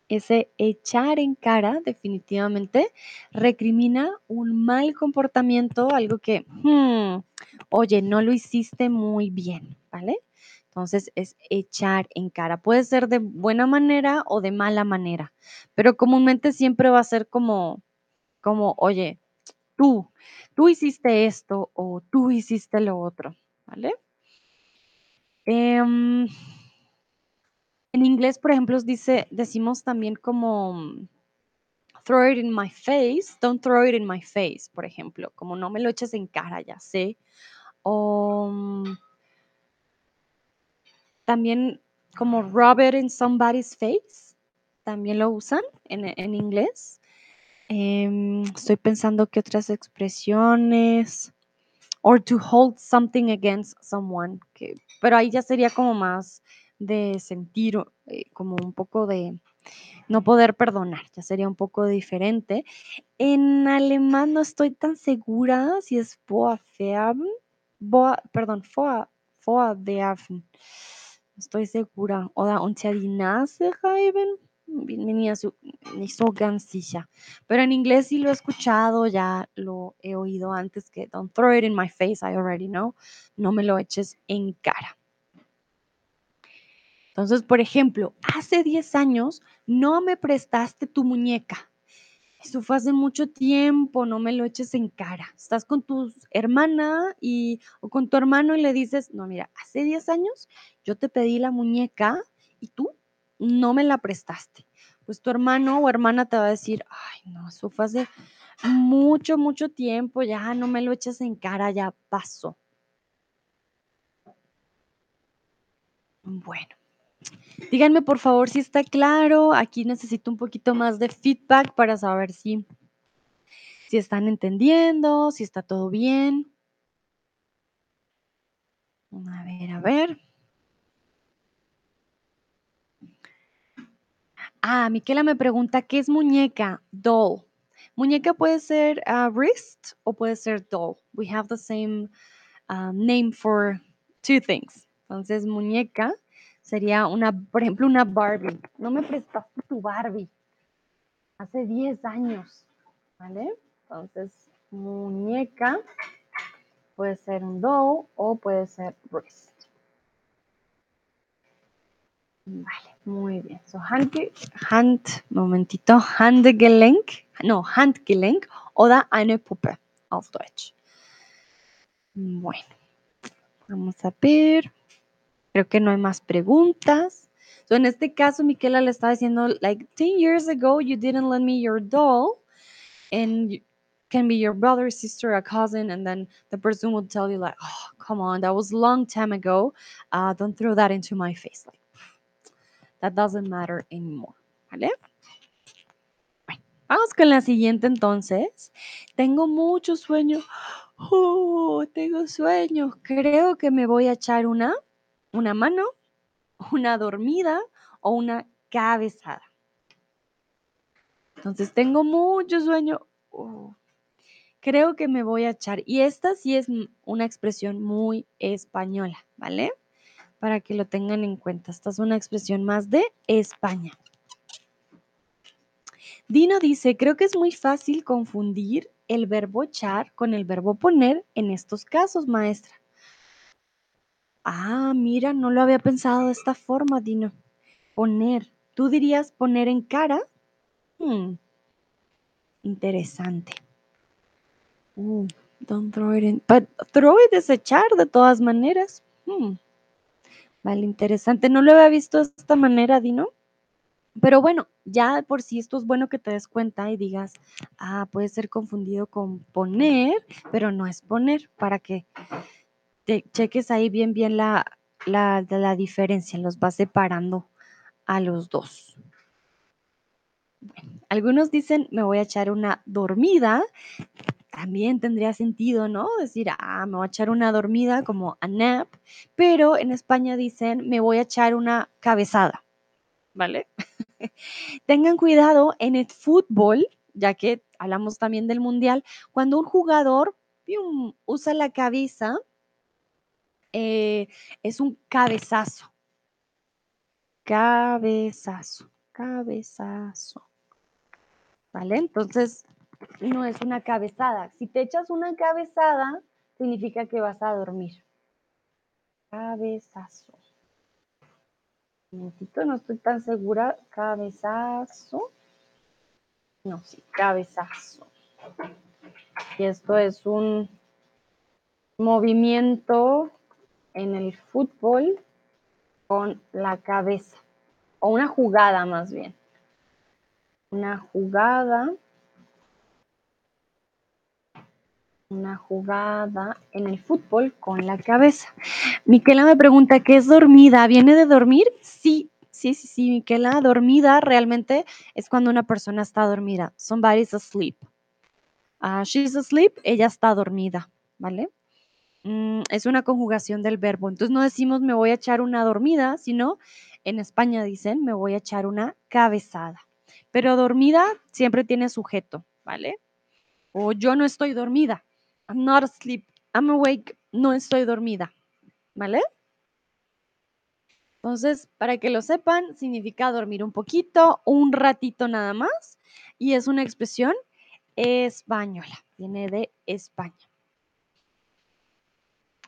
ese echar en cara definitivamente recrimina un mal comportamiento, algo que, hmm, oye, no lo hiciste muy bien, ¿vale? Entonces es echar en cara. Puede ser de buena manera o de mala manera, pero comúnmente siempre va a ser como, como, oye, tú, tú hiciste esto o tú hiciste lo otro, ¿vale? Em, en inglés, por ejemplo, dice, decimos también como mm, throw it in my face, don't throw it in my face, por ejemplo, como no me lo eches en cara, ya sé. O mm, también como rub it in somebody's face, también lo usan en, inglés. Em, estoy pensando que otras expresiones. Or to hold something against someone, pero ahí ya sería como más de sentir eh, como un poco de no poder perdonar, ya sería un poco diferente. En alemán no estoy tan segura si es boa, perdón, vor, vorwerfen, no estoy segura, oder unter die reiben, ni so. Pero en inglés sí lo he escuchado, ya lo he oído antes que don't throw it in my face, I already know. No me lo eches en cara. Entonces, por ejemplo, hace 10 años no me prestaste tu muñeca. Eso fue hace mucho tiempo, no me lo eches en cara. Estás con tu hermana y, o con tu hermano y le dices, no, mira, hace 10 años yo te pedí la muñeca y tú no me la prestaste. Pues tu hermano o hermana te va a decir, ay, no, eso fue hace mucho, mucho tiempo, ya no me lo eches en cara, ya pasó. Bueno, Díganme por favor si está claro. Aquí necesito un poquito más de feedback para saber si, si están entendiendo, si está todo bien. A ver, a ver. Ah, Miquela me pregunta, ¿qué es muñeca? Doll. Muñeca puede ser uh, wrist o puede ser doll. We have the same uh, name for two things. Entonces, muñeca sería una, por ejemplo, una Barbie. No me prestaste tu Barbie hace 10 años, ¿vale? Entonces, muñeca puede ser un doll o puede ser wrist. Vale, muy bien. So, hand, hand, momentito, Handgelenk, no, Handgelenk oder eine Puppe auf Deutsch. Bueno, vamos a ver. Creo que no hay más preguntas. So, en este caso, Miquela le estaba diciendo, like, 10 years ago, you didn't lend me your doll, and you can be your brother, sister, a cousin, and then the person will tell you, like, oh, come on, that was long time ago. Uh, don't throw that into my face. Like, that doesn't matter anymore. ¿Vale? Vamos con la siguiente entonces. Tengo mucho sueño. Oh, tengo sueño. Creo que me voy a echar una, una mano, una dormida o una cabezada. Entonces tengo mucho sueño. Oh, creo que me voy a echar. Y esta sí es una expresión muy española, ¿vale? Para que lo tengan en cuenta. Esta es una expresión más de España. Dino dice, creo que es muy fácil confundir el verbo echar con el verbo poner en estos casos, maestra. Ah, mira, no lo había pensado de esta forma, Dino. Poner. ¿Tú dirías poner en cara? Hmm. Interesante. Uh, don't throw it in. But throw it es echar de todas maneras. Hmm. Vale, interesante. No lo había visto de esta manera, Dino. Pero bueno, ya por si esto es bueno que te des cuenta y digas, ah, puede ser confundido con poner, pero no es poner, para que cheques ahí bien, bien la, la, la diferencia, los vas separando a los dos. algunos dicen, me voy a echar una dormida, también tendría sentido, ¿no? Decir, ah, me voy a echar una dormida como a nap, pero en España dicen, me voy a echar una cabezada, ¿vale? Tengan cuidado en el fútbol, ya que hablamos también del mundial, cuando un jugador usa la cabeza, eh, es un cabezazo. Cabezazo, cabezazo. ¿Vale? Entonces, no es una cabezada. Si te echas una cabezada, significa que vas a dormir. Cabezazo momentito, no estoy tan segura. Cabezazo. No, sí, cabezazo. Y esto es un movimiento en el fútbol con la cabeza. O una jugada más bien. Una jugada. Una jugada en el fútbol con la cabeza. Miquela me pregunta, ¿qué es dormida? ¿Viene de dormir? Sí, sí, sí, sí, Miquela, dormida realmente es cuando una persona está dormida. Somebody's asleep. Uh, she's asleep, ella está dormida, ¿vale? Mm, es una conjugación del verbo. Entonces no decimos me voy a echar una dormida, sino en España dicen me voy a echar una cabezada. Pero dormida siempre tiene sujeto, ¿vale? O yo no estoy dormida. I'm not asleep. I'm awake. No estoy dormida. ¿vale? Entonces, para que lo sepan, significa dormir un poquito, un ratito nada más, y es una expresión española, viene de España.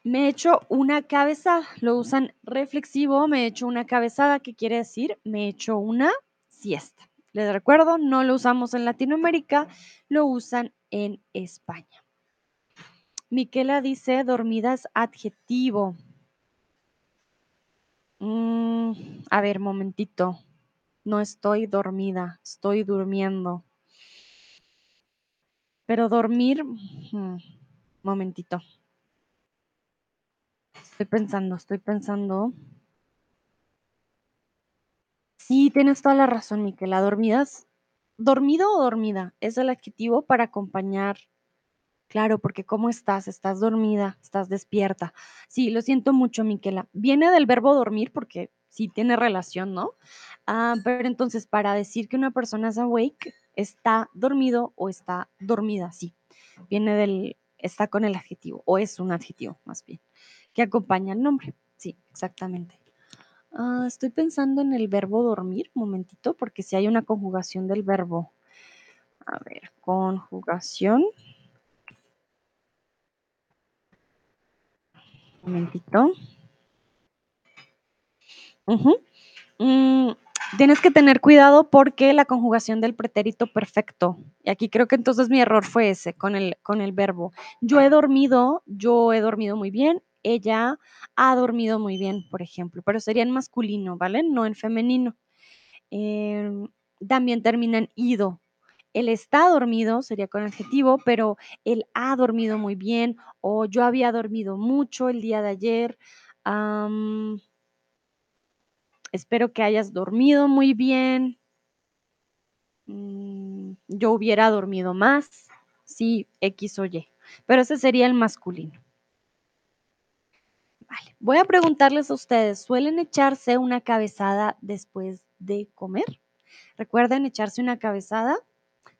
Me he hecho una cabezada, lo usan reflexivo, me he hecho una cabezada, que quiere decir me he hecho una siesta. Les recuerdo, no lo usamos en Latinoamérica, lo usan en España. Miquela dice, dormida es adjetivo. Mm, a ver, momentito. No estoy dormida, estoy durmiendo. Pero dormir, mm, momentito. Estoy pensando, estoy pensando. Sí, tienes toda la razón, Miquela. Dormidas, dormido o dormida es el adjetivo para acompañar Claro, porque ¿cómo estás? ¿Estás dormida? ¿Estás despierta? Sí, lo siento mucho, Miquela. Viene del verbo dormir porque sí tiene relación, ¿no? Ah, pero entonces, para decir que una persona es awake, está dormido o está dormida, sí. Viene del, está con el adjetivo, o es un adjetivo más bien, que acompaña el nombre. Sí, exactamente. Ah, estoy pensando en el verbo dormir, momentito, porque si hay una conjugación del verbo. A ver, conjugación. Momentito. Mm, tienes que tener cuidado porque la conjugación del pretérito perfecto, y aquí creo que entonces mi error fue ese con el, con el verbo. Yo he dormido, yo he dormido muy bien, ella ha dormido muy bien, por ejemplo, pero sería en masculino, ¿vale? No en femenino. Em, también termina en ido. Él está dormido, sería con adjetivo, pero él ha dormido muy bien o yo había dormido mucho el día de ayer. espero que hayas dormido muy bien. Mm, yo hubiera dormido más, sí, X o Y, pero ese sería el masculino. Vale, voy a preguntarles a ustedes, ¿suelen echarse una cabezada después de comer? Recuerden echarse una cabezada,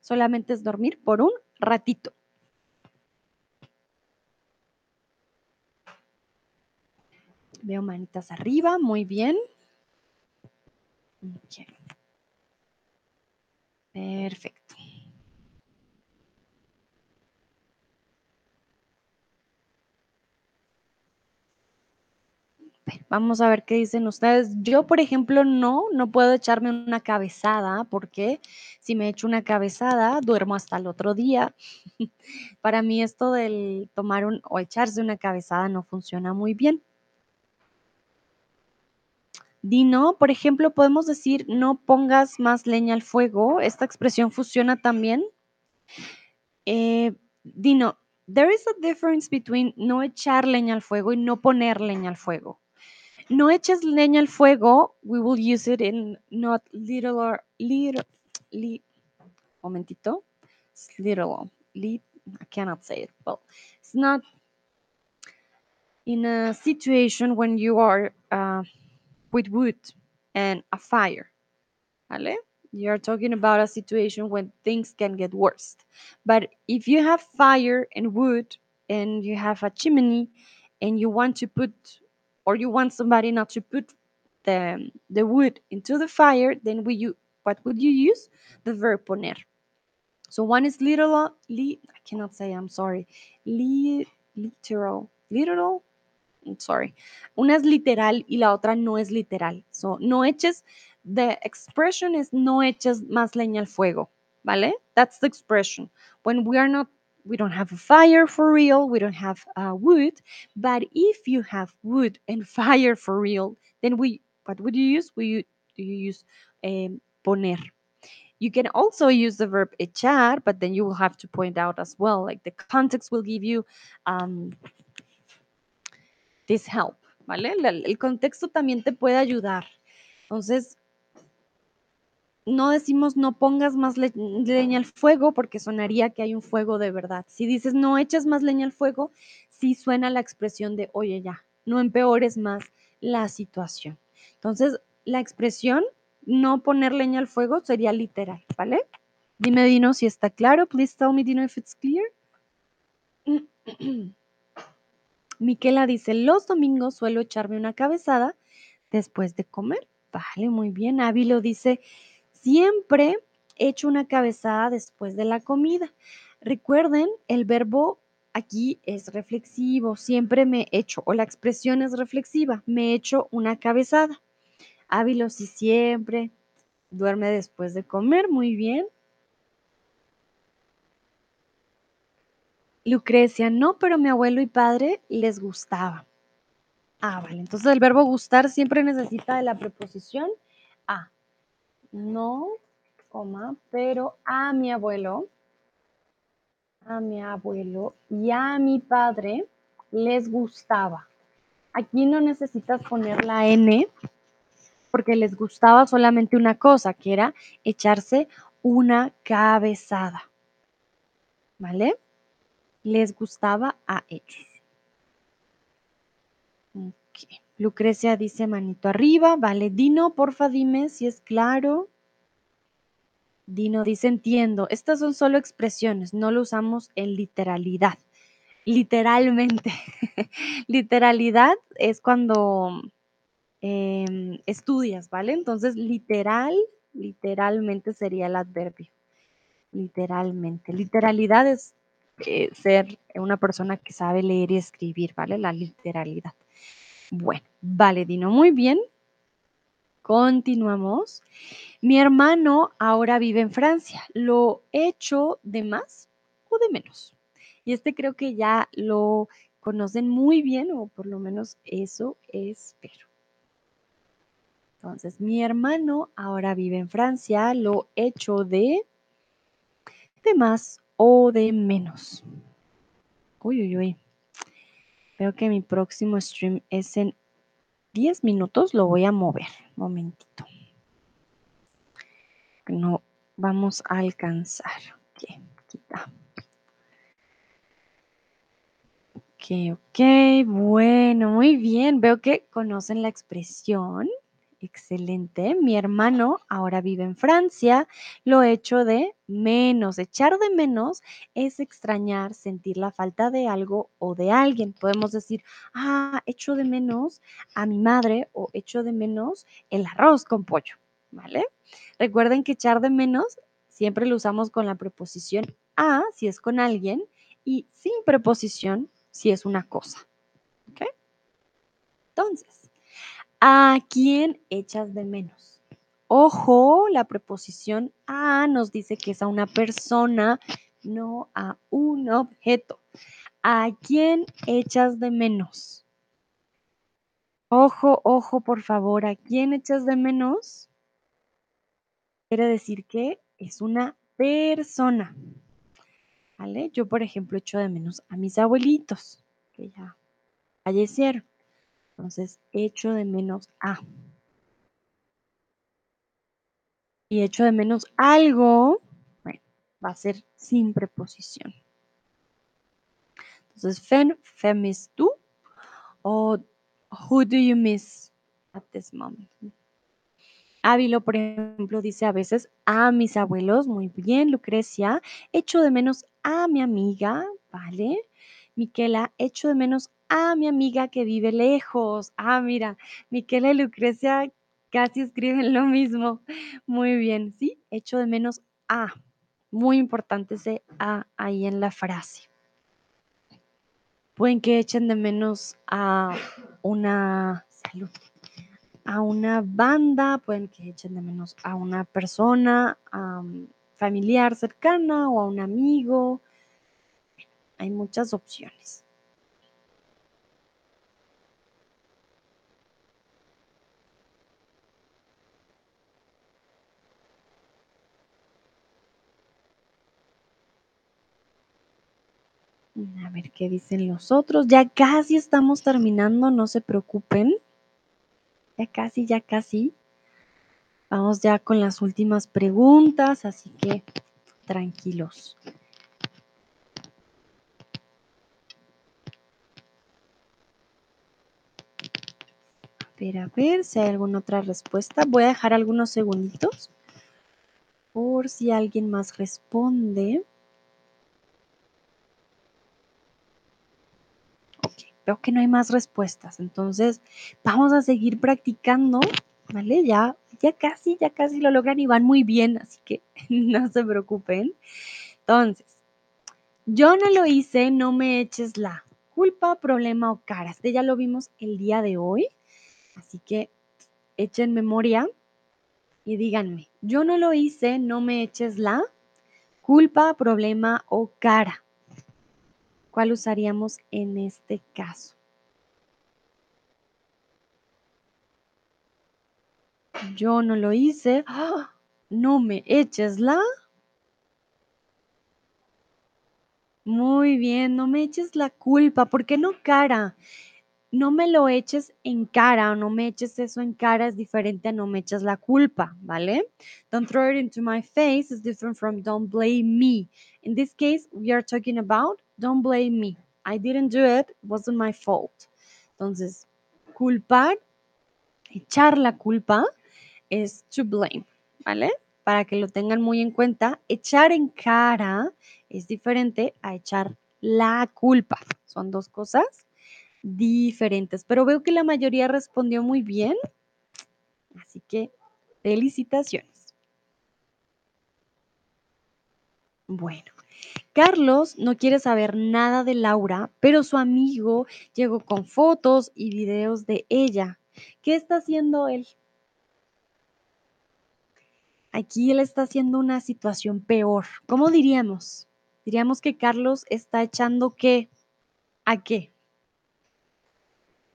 solamente es dormir por un ratito. Veo manitas arriba, muy bien. Perfecto. Vamos a ver qué dicen ustedes. Yo, por ejemplo, no, no puedo echarme una cabezada porque si me echo una cabezada, duermo hasta el otro día. Para mí esto del tomar o echarse una cabezada no funciona muy bien. Dino, por ejemplo, podemos decir no pongas más leña al fuego. Esta expresión funciona también. Eh, Dino, there is a difference between no echar leña al fuego y no poner leña al fuego. No eches leña al fuego, we will use it in not little or little, li, momentito, it's little, li, I cannot say it, well, it's not in a situation when you are uh, with wood and a fire. ¿Vale? You're talking about a situation when things can get worse. But if you have fire and wood and you have a chimney and you want to put or you want somebody not to put the, the wood into the fire, then we you what would you use? The verb poner. So one is literal, li, I cannot say I'm sorry, li, literal, literal sorry. Una es literal y la otra no es literal. So, no eches, the expression is no eches más leña al fuego, ¿vale? That's the expression. When we are not, we don't have a fire for real, we don't have uh, wood, but if you have wood and fire for real, then we, what would you use? We, do you use um, poner. You can also use the verb echar, but then you will have to point out as well, like the context will give you um, this help, ¿vale? El, contexto también te puede ayudar. Entonces, no decimos no pongas más leña al fuego porque sonaría que hay un fuego de verdad. Si dices no eches más leña al fuego, sí suena la expresión de oye ya, no empeores más la situación. Entonces, la expresión no poner leña al fuego sería literal, ¿vale? Dime, Dino, si está claro. Please tell me, Dino, if it's clear. Miquela dice, los domingos suelo echarme una cabezada después de comer. Vale, muy bien. Ávilo dice, siempre echo una cabezada después de la comida. Recuerden, el verbo aquí es reflexivo, siempre me echo, o la expresión es reflexiva, me echo una cabezada. Ávilo, si siempre duerme después de comer, muy bien. Lucrecia, no, pero mi abuelo y padre les gustaba. Ah, vale. Entonces el verbo gustar siempre necesita de la preposición a. No, coma, pero a mi abuelo, a mi abuelo y a mi padre les gustaba. Aquí no necesitas poner la N porque les gustaba solamente una cosa, que era echarse una cabezada. ¿Vale? les gustaba a ellos. Lucrecia dice manito arriba. Vale, Dino, porfa, dime si es claro. Dino dice entiendo. Estas son solo expresiones, no lo usamos en literalidad. Literalmente. Literalidad es cuando em, estudias, ¿vale? Entonces, literal, literalmente sería el adverbio. Literalmente. Literalidad es eh, ser una persona que sabe leer y escribir, ¿vale? La literalidad. Bueno, vale, Dino, muy bien. Continuamos. Mi hermano ahora vive en Francia. ¿Lo he hecho de más o de menos? Y este creo que ya lo conocen muy bien, o por lo menos eso espero. Entonces, mi hermano ahora vive en Francia, lo hecho de, de más o de menos. Uy, uy, uy. Veo que mi próximo stream es en 10 minutos. Lo voy a mover. Momentito. No vamos a alcanzar. Ok, quita. Ok, ok. Bueno, muy bien. Veo que conocen la expresión. Excelente. Mi hermano ahora vive en Francia. Lo hecho de menos. Echar de menos es extrañar, sentir la falta de algo o de alguien. Podemos decir, ah, echo de menos a mi madre o echo de menos el arroz con pollo. ¿Vale? Recuerden que echar de menos siempre lo usamos con la preposición a si es con alguien y sin preposición si es una cosa. ¿Ok? Entonces, ¿A quién echas de menos? Ojo, la preposición a nos dice que es a una persona, no a un objeto. ¿A quién echas de menos? Ojo, ojo, por favor, ¿a quién echas de menos? Quiere decir que es una persona. ¿Vale? Yo, por ejemplo, echo de menos a mis abuelitos, que ya fallecieron. Entonces, echo de menos a. Y echo de menos algo, bueno, va a ser sin preposición. Entonces, fen, miss tú o who do you miss at this moment? Ávilo, por ejemplo, dice a veces a mis abuelos, muy bien, Lucrecia, echo de menos a mi amiga, ¿vale? Miquela, echo de menos a mi amiga que vive lejos. Ah, mira, Miquela y Lucrecia casi escriben lo mismo. Muy bien, sí, echo de menos a. Muy importante ese a ahí en la frase. Pueden que echen de menos a una salud, a una banda, pueden que echen de menos a una persona familiar cercana o a un amigo. Hay muchas opciones. A ver qué dicen los otros. Ya casi estamos terminando, no se preocupen. Ya casi, ya casi. Vamos ya con las últimas preguntas, así que tranquilos. A ver, a ver si hay alguna otra respuesta. Voy a dejar algunos segunditos por si alguien más responde. veo que no hay más respuestas. Entonces, vamos a seguir practicando, ¿vale? Ya, ya casi, ya casi lo logran y van muy bien, así que no se preocupen. Entonces, yo no lo hice, no me eches la culpa, problema o cara. Este ya lo vimos el día de hoy, así que echen memoria y díganme, yo no lo hice, no me eches la culpa, problema o cara. ¿Cuál usaríamos en este caso? Yo no lo hice. ¡Ah! No me eches la. Muy bien, no me eches la culpa. ¿Por qué no cara? No me lo eches en cara o no me eches eso en cara es diferente a no me eches la culpa, ¿vale? Don't throw it into my face is different from don't blame me. In this case, we are talking about don't blame me. I didn't do it, wasn't my fault. Entonces, culpar, echar la culpa es to blame, ¿vale? Para que lo tengan muy en cuenta, echar en cara es diferente a echar la culpa. Son dos cosas diferentes, pero veo que la mayoría respondió muy bien, así que felicitaciones. Bueno, Carlos no quiere saber nada de Laura, pero su amigo llegó con fotos y videos de ella. ¿Qué está haciendo él? Aquí él está haciendo una situación peor. ¿Cómo diríamos? Diríamos que Carlos está echando qué? ¿A qué?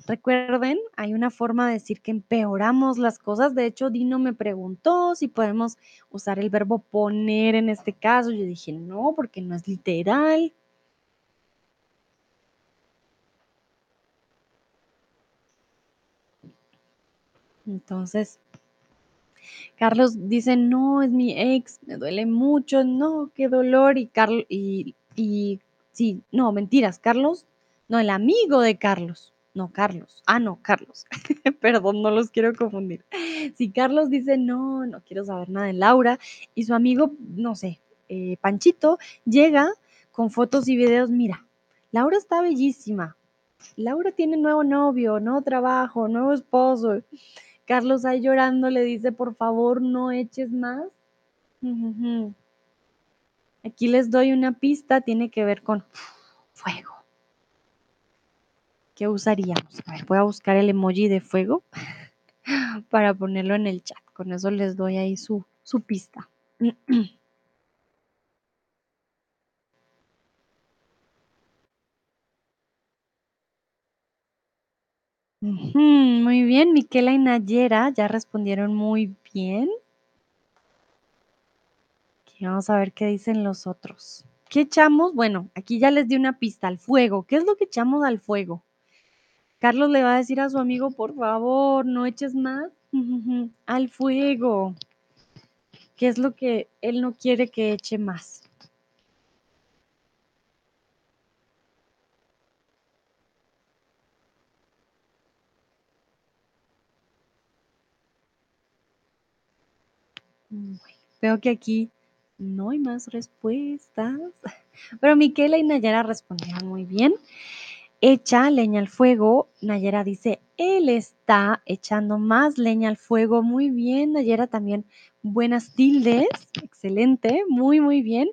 Recuerden, hay una forma de decir que empeoramos las cosas. De hecho, Dino me preguntó si podemos usar el verbo poner en este caso. Yo dije, no, porque no es literal. Entonces, Carlos dice, no, es mi ex, me duele mucho, no, qué dolor. Y Carlos, y, y sí, no, mentiras, Carlos, no, el amigo de Carlos, no, Carlos, ah, no, Carlos, perdón, no los quiero confundir. Si Carlos dice, no, no quiero saber nada de Laura, y su amigo, no sé, eh, Panchito, llega con fotos y videos, mira, Laura está bellísima, Laura tiene nuevo novio, nuevo trabajo, nuevo esposo. Carlos ahí llorando le dice, por favor, no eches más. Aquí les doy una pista, tiene que ver con fuego. ¿Qué usaríamos? A ver, voy a buscar el emoji de fuego para ponerlo en el chat. Con eso les doy ahí su, su pista. muy bien, Miquela y Nayera ya respondieron muy bien. vamos a ver qué dicen los otros. ¿Qué echamos? Bueno, aquí ya les di una pista, al fuego. ¿Qué es lo que echamos al fuego? Carlos le va a decir a su amigo, por favor, no eches más al fuego. ¿Qué es lo que él no quiere que eche más? veo que aquí no hay más respuestas, pero Miquela y Nayara respondieron muy bien. Echa leña al fuego. Nayara dice, él está echando más leña al fuego. Muy bien, Nayara también. Buenas tildes. Excelente. Muy, muy bien.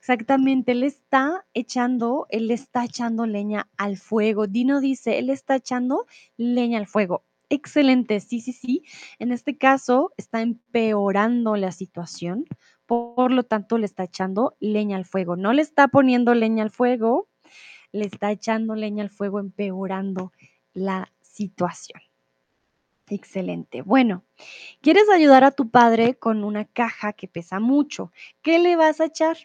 Exactamente, él está echando, él está echando leña al fuego. Dino dice, él está echando leña al fuego. Excelente, sí, sí, sí. En este caso está empeorando la situación, por lo tanto le está echando leña al fuego. No le está poniendo leña al fuego, le está echando leña al fuego, empeorando la situación. Excelente. Bueno, ¿quieres ayudar a tu padre con una caja que pesa mucho? ¿Qué le vas a echar?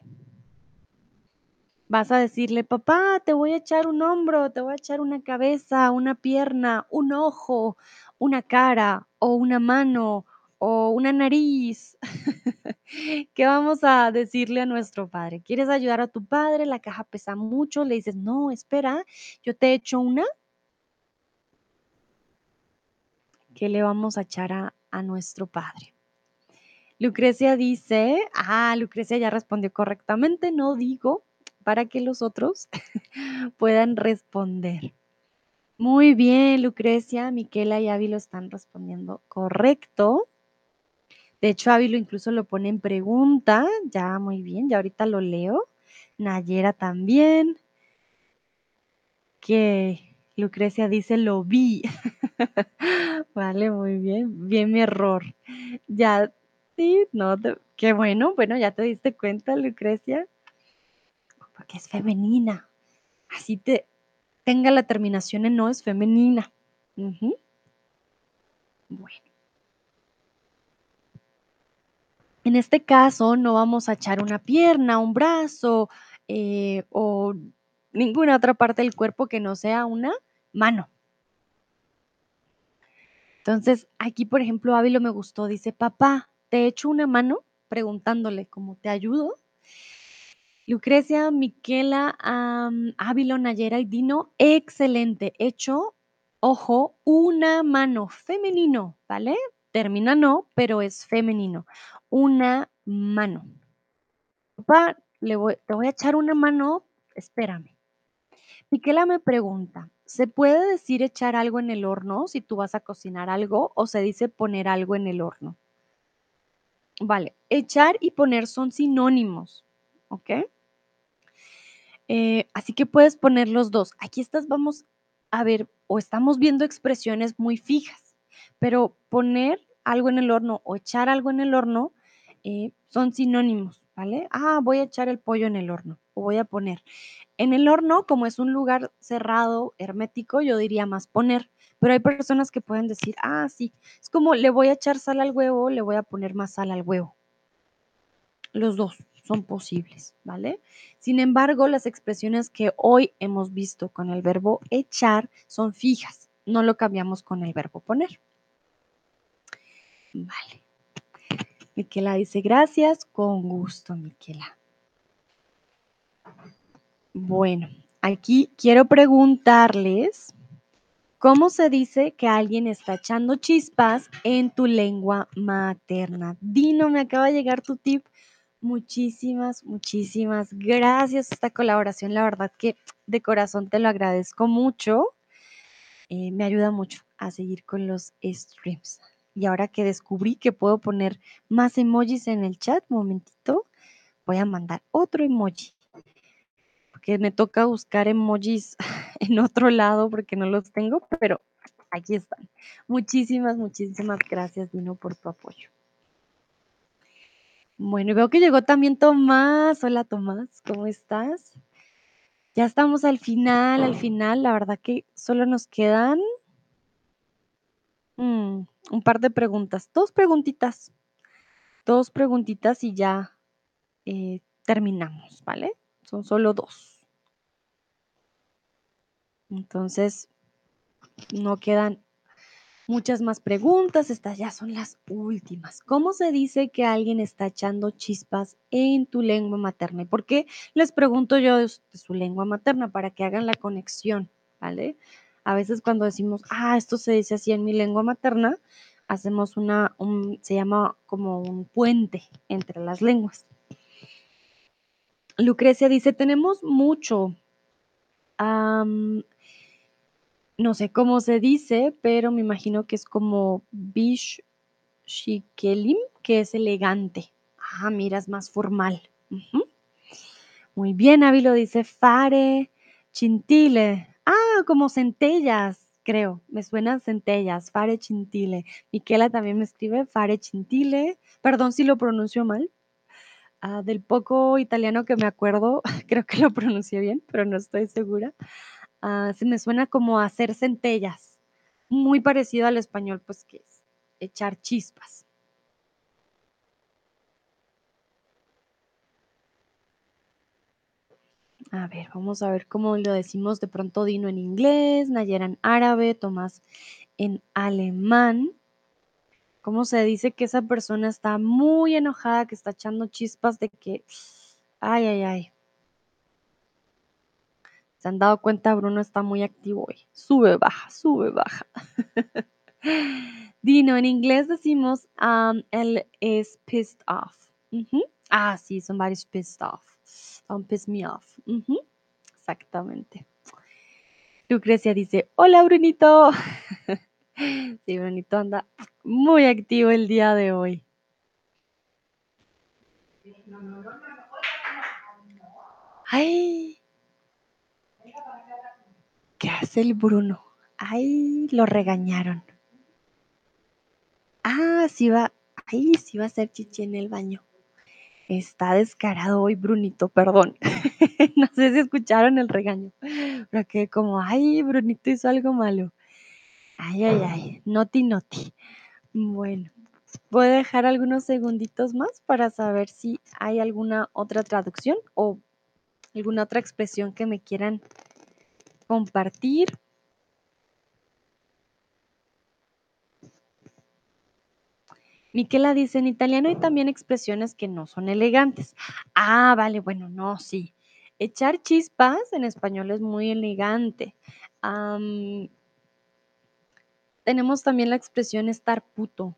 Vas a decirle, papá, te voy a echar un hombro, te voy a echar una cabeza, una pierna, un ojo, una cara o una mano o una nariz. ¿Qué vamos a decirle a nuestro padre? ¿Quieres ayudar a tu padre? La caja pesa mucho. Le dices, no, espera, yo te echo una. ¿Qué le vamos a echar a, a nuestro padre? Lucrecia dice, ah, Lucrecia ya respondió correctamente, no digo, para que los otros puedan responder. Muy bien, Lucrecia, Miquela y Ávilo están respondiendo correcto. De hecho, Ávilo incluso lo pone en pregunta. Ya, muy bien, ya ahorita lo leo. Nayera también. Que Lucrecia dice, lo vi. vale, muy bien. Bien mi error. Ya, sí, no, qué bueno. Bueno, ya te diste cuenta, Lucrecia porque es femenina. Así te tenga la terminación en no, es femenina. Bueno. En este caso no vamos a echar una pierna, un brazo eh, o ninguna otra parte del cuerpo que no sea una mano. Entonces, aquí, por ejemplo, Ávilo me gustó, dice, papá, ¿te echo una mano? Preguntándole, ¿cómo te ayudo? Lucrecia, Miquela, Ávilo, Nayera y Dino, excelente. Hecho, ojo, una mano femenino, ¿vale? Termina no, pero es femenino. Una mano. Papá, le voy, te voy a echar una mano, espérame. Miquela me pregunta, ¿se puede decir echar algo en el horno si tú vas a cocinar algo o se dice poner algo en el horno? Vale, echar y poner son sinónimos, ¿ok? Eh, así que puedes poner los dos. Aquí estás, vamos a ver, o estamos viendo expresiones muy fijas, pero poner algo en el horno o echar algo en el horno eh, son sinónimos. ¿vale? Ah, voy a echar el pollo en el horno o voy a poner. En el horno, como es un lugar cerrado, hermético, yo diría más poner, pero hay personas que pueden decir, ah, sí, es como le voy a echar sal al huevo, le voy a poner más sal al huevo. Los dos son posibles, ¿vale? Sin embargo, las expresiones que hoy hemos visto con el verbo echar son fijas, no lo cambiamos con el verbo poner. Vale. Miquela dice gracias, con gusto, Miquela. Bueno, aquí quiero preguntarles, ¿cómo se dice que alguien está echando chispas en tu lengua materna? Dino, me acaba de llegar tu tip. Muchísimas, muchísimas gracias esta colaboración. La verdad que de corazón te lo agradezco mucho. Eh, me ayuda mucho a seguir con los streams. Y ahora que descubrí que puedo poner más emojis en el chat, momentito, voy a mandar otro emoji. Porque me toca buscar emojis en otro lado porque no los tengo, pero aquí están. Muchísimas, muchísimas gracias, Dino, por tu apoyo. Bueno, veo que llegó también Tomás. Hola Tomás, ¿cómo estás? Ya estamos al final, al final. La verdad que solo nos quedan mm, un par de preguntas. Dos preguntitas. Dos preguntitas y ya eh, terminamos, ¿vale? Son solo dos. Entonces, no quedan muchas más preguntas. Estas ya son las últimas. ¿Cómo se dice que alguien está echando chispas en tu lengua materna? ¿Y por qué les pregunto yo de su lengua materna? Para que hagan la conexión, ¿vale? A veces cuando decimos, ah, esto se dice así en mi lengua materna, hacemos una, se llama como un puente entre las lenguas. Lucrecia dice, tenemos mucho no sé cómo se dice, pero me imagino que es como bish que es elegante. Ah, mira, es más formal. Muy bien, Avi lo dice fare chintile. Ah, como centellas, creo. Me suenan centellas, fare chintile. Miquela también me escribe fare chintile. Perdón si lo pronuncio mal. Ah, del poco italiano que me acuerdo, creo que lo pronuncié bien, pero no estoy segura. Ah, se me suena como hacer centellas, muy parecido al español, pues que es echar chispas. A ver, vamos a ver cómo lo decimos de pronto Dino en inglés, Nayera en árabe, Tomás en alemán. ¿Cómo se dice que esa persona está muy enojada, que está echando chispas de que, ay, ay, ay, se han dado cuenta, Bruno está muy activo hoy. Sube, baja, sube, baja. Dino, en inglés decimos um, él es pissed off. Ah, sí, somebody's pissed off. Don't piss me off. Exactamente. Lucrecia dice, hola Brunito. sí, Brunito anda muy activo el día de hoy. Ay, ¿Qué hace el Bruno? Ay, lo regañaron. Ah, sí va, ay, sí va a hacer chichi en el baño. Está descarado hoy, Brunito, perdón. no sé si escucharon el regaño, pero que como, ay, Brunito hizo algo malo. Ay, ay, ay, noti, noti. Bueno, voy a dejar algunos segunditos más para saber si hay alguna otra traducción o alguna otra expresión que me quieran compartir. Miquela dice, en italiano hay también expresiones que no son elegantes. Ah, vale, bueno, no, sí. Echar chispas en español es muy elegante. tenemos también la expresión estar puto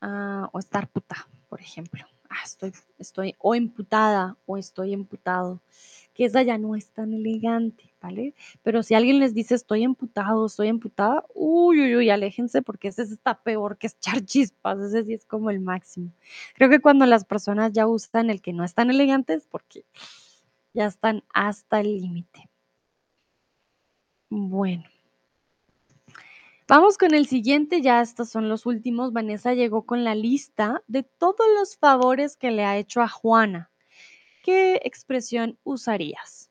ah, o estar puta, por ejemplo. Ah, estoy, estoy o emputada o estoy emputado que esa ya no es tan elegante, ¿vale? Pero si alguien les dice estoy emputado, estoy emputada, uy, uy, uy, aléjense porque ese está peor que echar chispas, ese sí es como el máximo. Creo que cuando las personas ya usan el que no es tan elegante es porque ya están hasta el límite. Bueno. Vamos con el siguiente, ya estos son los últimos. Vanessa llegó con la lista de todos los favores que le ha hecho a Juana. ¿Qué expresión usarías?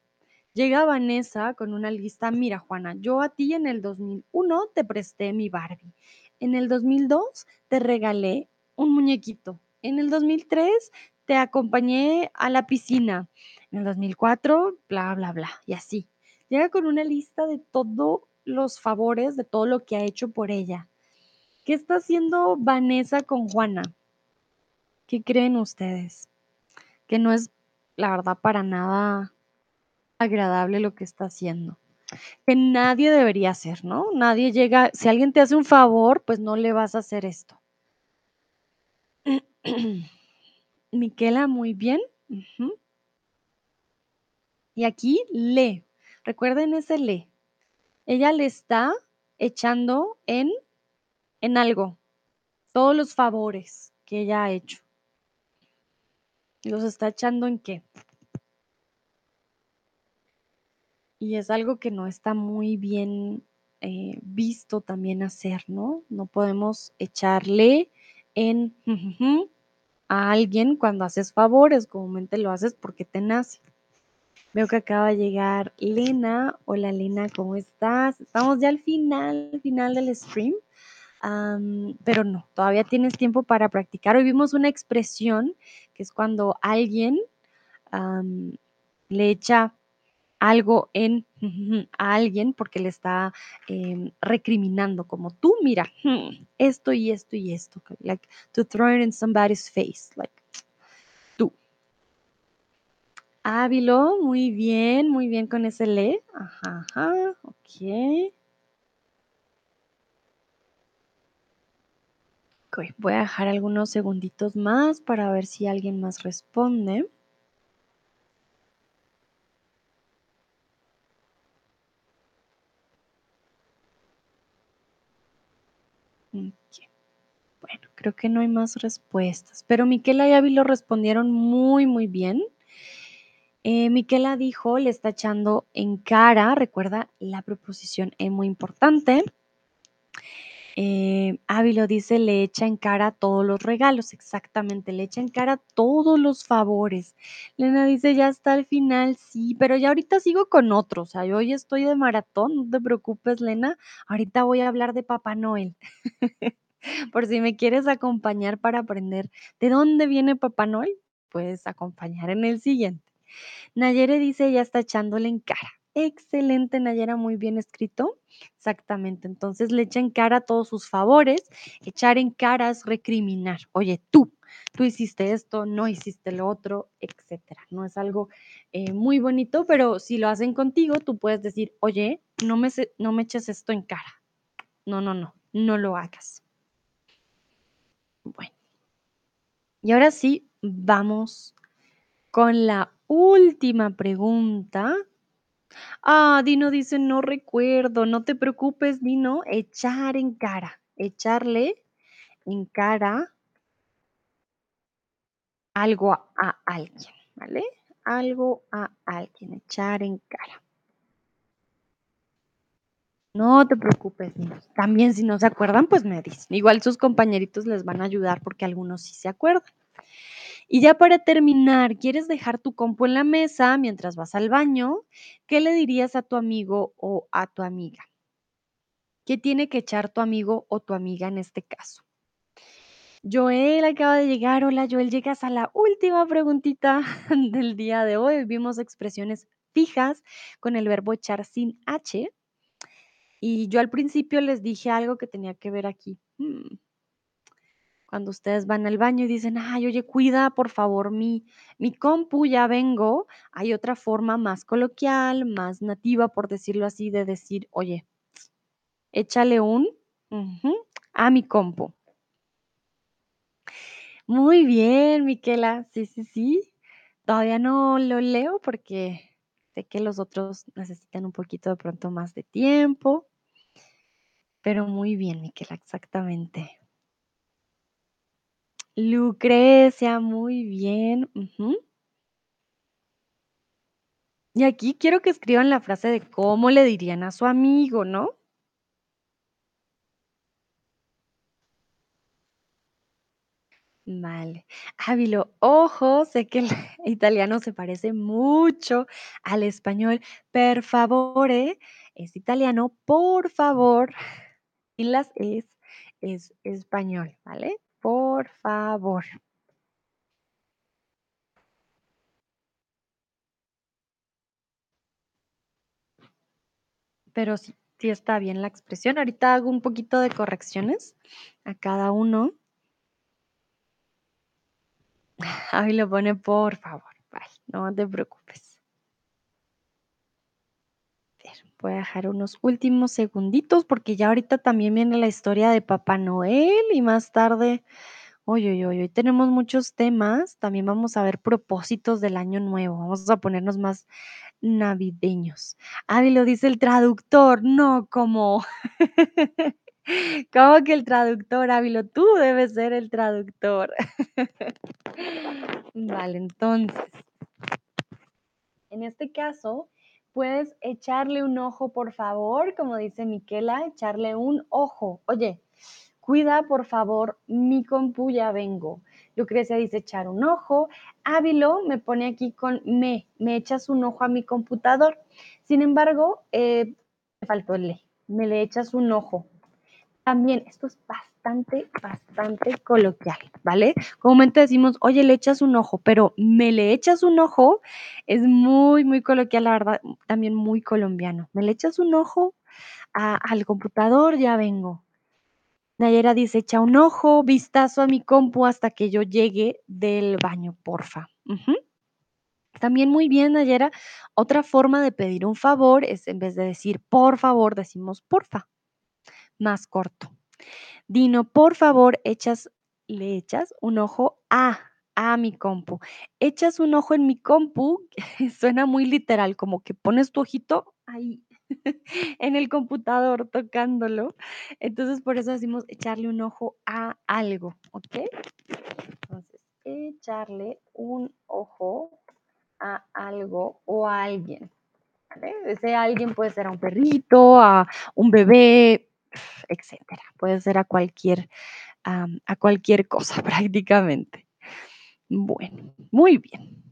Llega Vanessa con una lista. Mira, Juana, yo a ti en el 2001 te presté mi Barbie. En el 2002 te regalé un muñequito. En el 2003 te acompañé a la piscina. En el 2004, bla, bla, bla. Y así. Llega con una lista de todo los favores de todo lo que ha hecho por ella. ¿Qué está haciendo Vanessa con Juana? ¿Qué creen ustedes? Que no es, la verdad, para nada agradable lo que está haciendo. Que nadie debería hacer, ¿no? Nadie llega, si alguien te hace un favor, pues no le vas a hacer esto. Miquela, muy bien. Y aquí lee. Recuerden ese lee ella le está echando en, en algo, todos los favores que ella ha hecho. ¿Los está echando en qué? Y es algo que no está muy bien eh, visto también hacer, ¿no? No podemos echarle en a alguien cuando haces favores, comúnmente lo haces porque te nace. Veo que acaba de llegar Lena. Hola Lena, ¿cómo estás? Estamos ya al final, al final del stream. Pero no, todavía tienes tiempo para practicar. Hoy vimos una expresión que es cuando alguien le echa algo en a alguien porque le está em, recriminando, como tú, mira, esto y esto y esto, like to throw it in somebody's face, like Ávilo, muy bien, muy bien con ese le. Ajá, ajá, ok. Ok, voy a dejar algunos segunditos más para ver si alguien más responde. Bueno, creo que no hay más respuestas, pero Miquela y Ávilo respondieron muy, muy bien. Eh, Miquela dijo, le está echando en cara, recuerda la proposición es muy importante. Eh, Ávilo dice, le echa en cara todos los regalos, exactamente, le echa en cara todos los favores. Lena dice, ya está al final, sí, pero ya ahorita sigo con otros, o sea, yo hoy estoy de maratón, no te preocupes, Lena, ahorita voy a hablar de Papá Noel. Por si me quieres acompañar para aprender de dónde viene Papá Noel, puedes acompañar en el siguiente. Nayere dice, ya está echándole en cara. Excelente, Nayera, muy bien escrito. Exactamente, entonces le echa en cara todos sus favores. Echar en cara es recriminar. Oye, tú, tú hiciste esto, no hiciste lo otro, etcétera. No es algo eh, muy bonito, pero si lo hacen contigo, tú puedes decir, oye, no me, no me eches esto en cara. No, no, no, no lo hagas. Bueno. Y ahora sí, vamos con la última pregunta. Ah, Dino dice, no recuerdo, no te preocupes, Dino, echar en cara, echarle en cara algo a, alguien, ¿vale? Algo a alguien, echar en cara. No te preocupes, Dino. También si no se acuerdan, pues me dicen. Igual sus compañeritos les van a ayudar porque algunos sí se acuerdan. Y ya para terminar, ¿quieres dejar tu compu en la mesa mientras vas al baño? ¿Qué le dirías a tu amigo o a tu amiga? ¿Qué tiene que echar tu amigo o tu amiga en este caso? Joel acaba de llegar. Hola, Joel, llegas a la última preguntita del día de hoy. Vimos expresiones fijas con el verbo echar sin H. Y yo al principio les dije algo que tenía que ver aquí. Hmm, cuando ustedes van al baño y dicen, ay, oye, cuida por favor mi, mi compu, ya vengo, hay otra forma más coloquial, más nativa, por decirlo así, de decir, oye, échale un a mi compu. Muy bien, Miquela, sí, sí, sí. Todavía no lo leo porque sé que los otros necesitan un poquito de pronto más de tiempo, pero muy bien, Miquela, exactamente. Lucrecia, muy bien. Y aquí quiero que escriban la frase de cómo le dirían a su amigo, ¿no? Vale. Ávilo, ojo, sé que el italiano se parece mucho al español. Per favore es italiano, por favor. Y las es, es español, ¿vale? Por favor. Pero sí, sí está bien la expresión. Ahorita hago un poquito de correcciones a cada uno. Javi lo pone por favor. No te preocupes. A ver, voy a dejar unos últimos segunditos porque ya ahorita también viene la historia de Papá Noel y más tarde, uy, uy, uy, hoy tenemos muchos temas. También vamos a ver propósitos del año nuevo. Vamos a ponernos más navideños. Avi lo dice el traductor, no como. ¿Cómo que el traductor, Ávilo? Tú debes ser el traductor. Vale, entonces, en este caso, puedes echarle un ojo, por favor, como dice Miquela, echarle un ojo. Oye, cuida, por favor, mi compu, ya vengo. Lucrecia dice echar un ojo. Ávilo me pone aquí con me, me echas un ojo a mi computador. Sin embargo, eh, me faltó el le, me le echas un ojo. También, esto es bastante, bastante coloquial, ¿vale? Comúnmente decimos, oye, le echas un ojo, pero me le echas un ojo es muy, muy coloquial, la verdad, también muy colombiano. Me le echas un ojo a- al computador, ya vengo. Nayera dice, echa un ojo, vistazo a mi compu hasta que yo llegue del baño, porfa. También muy bien, Nayera. Otra forma de pedir un favor es en vez de decir por favor, decimos porfa, más corto. Dino, por favor, le echas un ojo a, a mi compu. Echas un ojo en mi compu, suena muy literal, como que pones tu ojito ahí en el computador tocándolo. Entonces, por eso decimos echarle un ojo a algo, ¿ok? Entonces, echarle un ojo a algo o a alguien. Ese alguien puede ser a un perrito, a un bebé, etcétera. Puede ser a cualquier, a cualquier cosa prácticamente. Bueno, muy bien.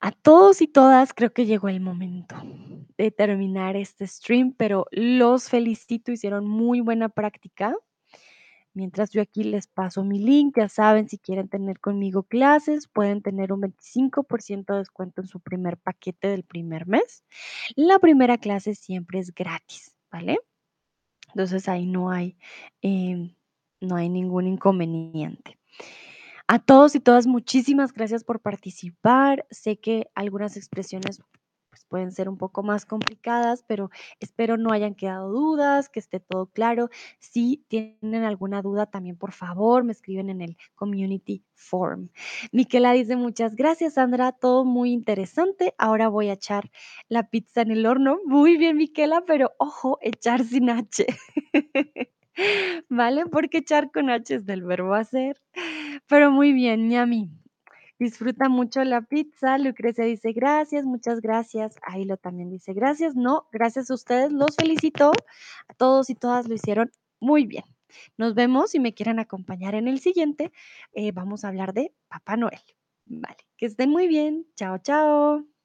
A todos y todas creo que llegó el momento de terminar este stream, pero los felicito, hicieron muy buena práctica. Mientras yo aquí les paso mi link, ya saben, si quieren tener conmigo clases, pueden tener un 25% de descuento en su primer paquete del primer mes. La primera clase siempre es gratis, ¿vale? Entonces ahí no hay, em, no hay ningún inconveniente. A todos y todas, muchísimas gracias por participar. Sé que algunas expresiones pueden ser un poco más complicadas, pero espero no hayan quedado dudas, que esté todo claro. Si tienen alguna duda, también por favor me escriben en el community form. Miquela dice muchas gracias, Sandra, todo muy interesante. Ahora voy a echar la pizza en el horno. Muy bien, Miquela, pero ojo, echar sin H. ¿Vale? Porque echar con H es del verbo hacer. Pero muy bien, Ñami. Disfruta mucho la pizza. Lucrecia dice gracias, muchas gracias. Ailo también dice gracias. No, gracias a ustedes. Los felicito. A todos y todas lo hicieron muy bien. Nos vemos si me quieren acompañar en el siguiente. eh, vamos a hablar de Papá Noel. Vale, que estén muy bien. Chao, chao.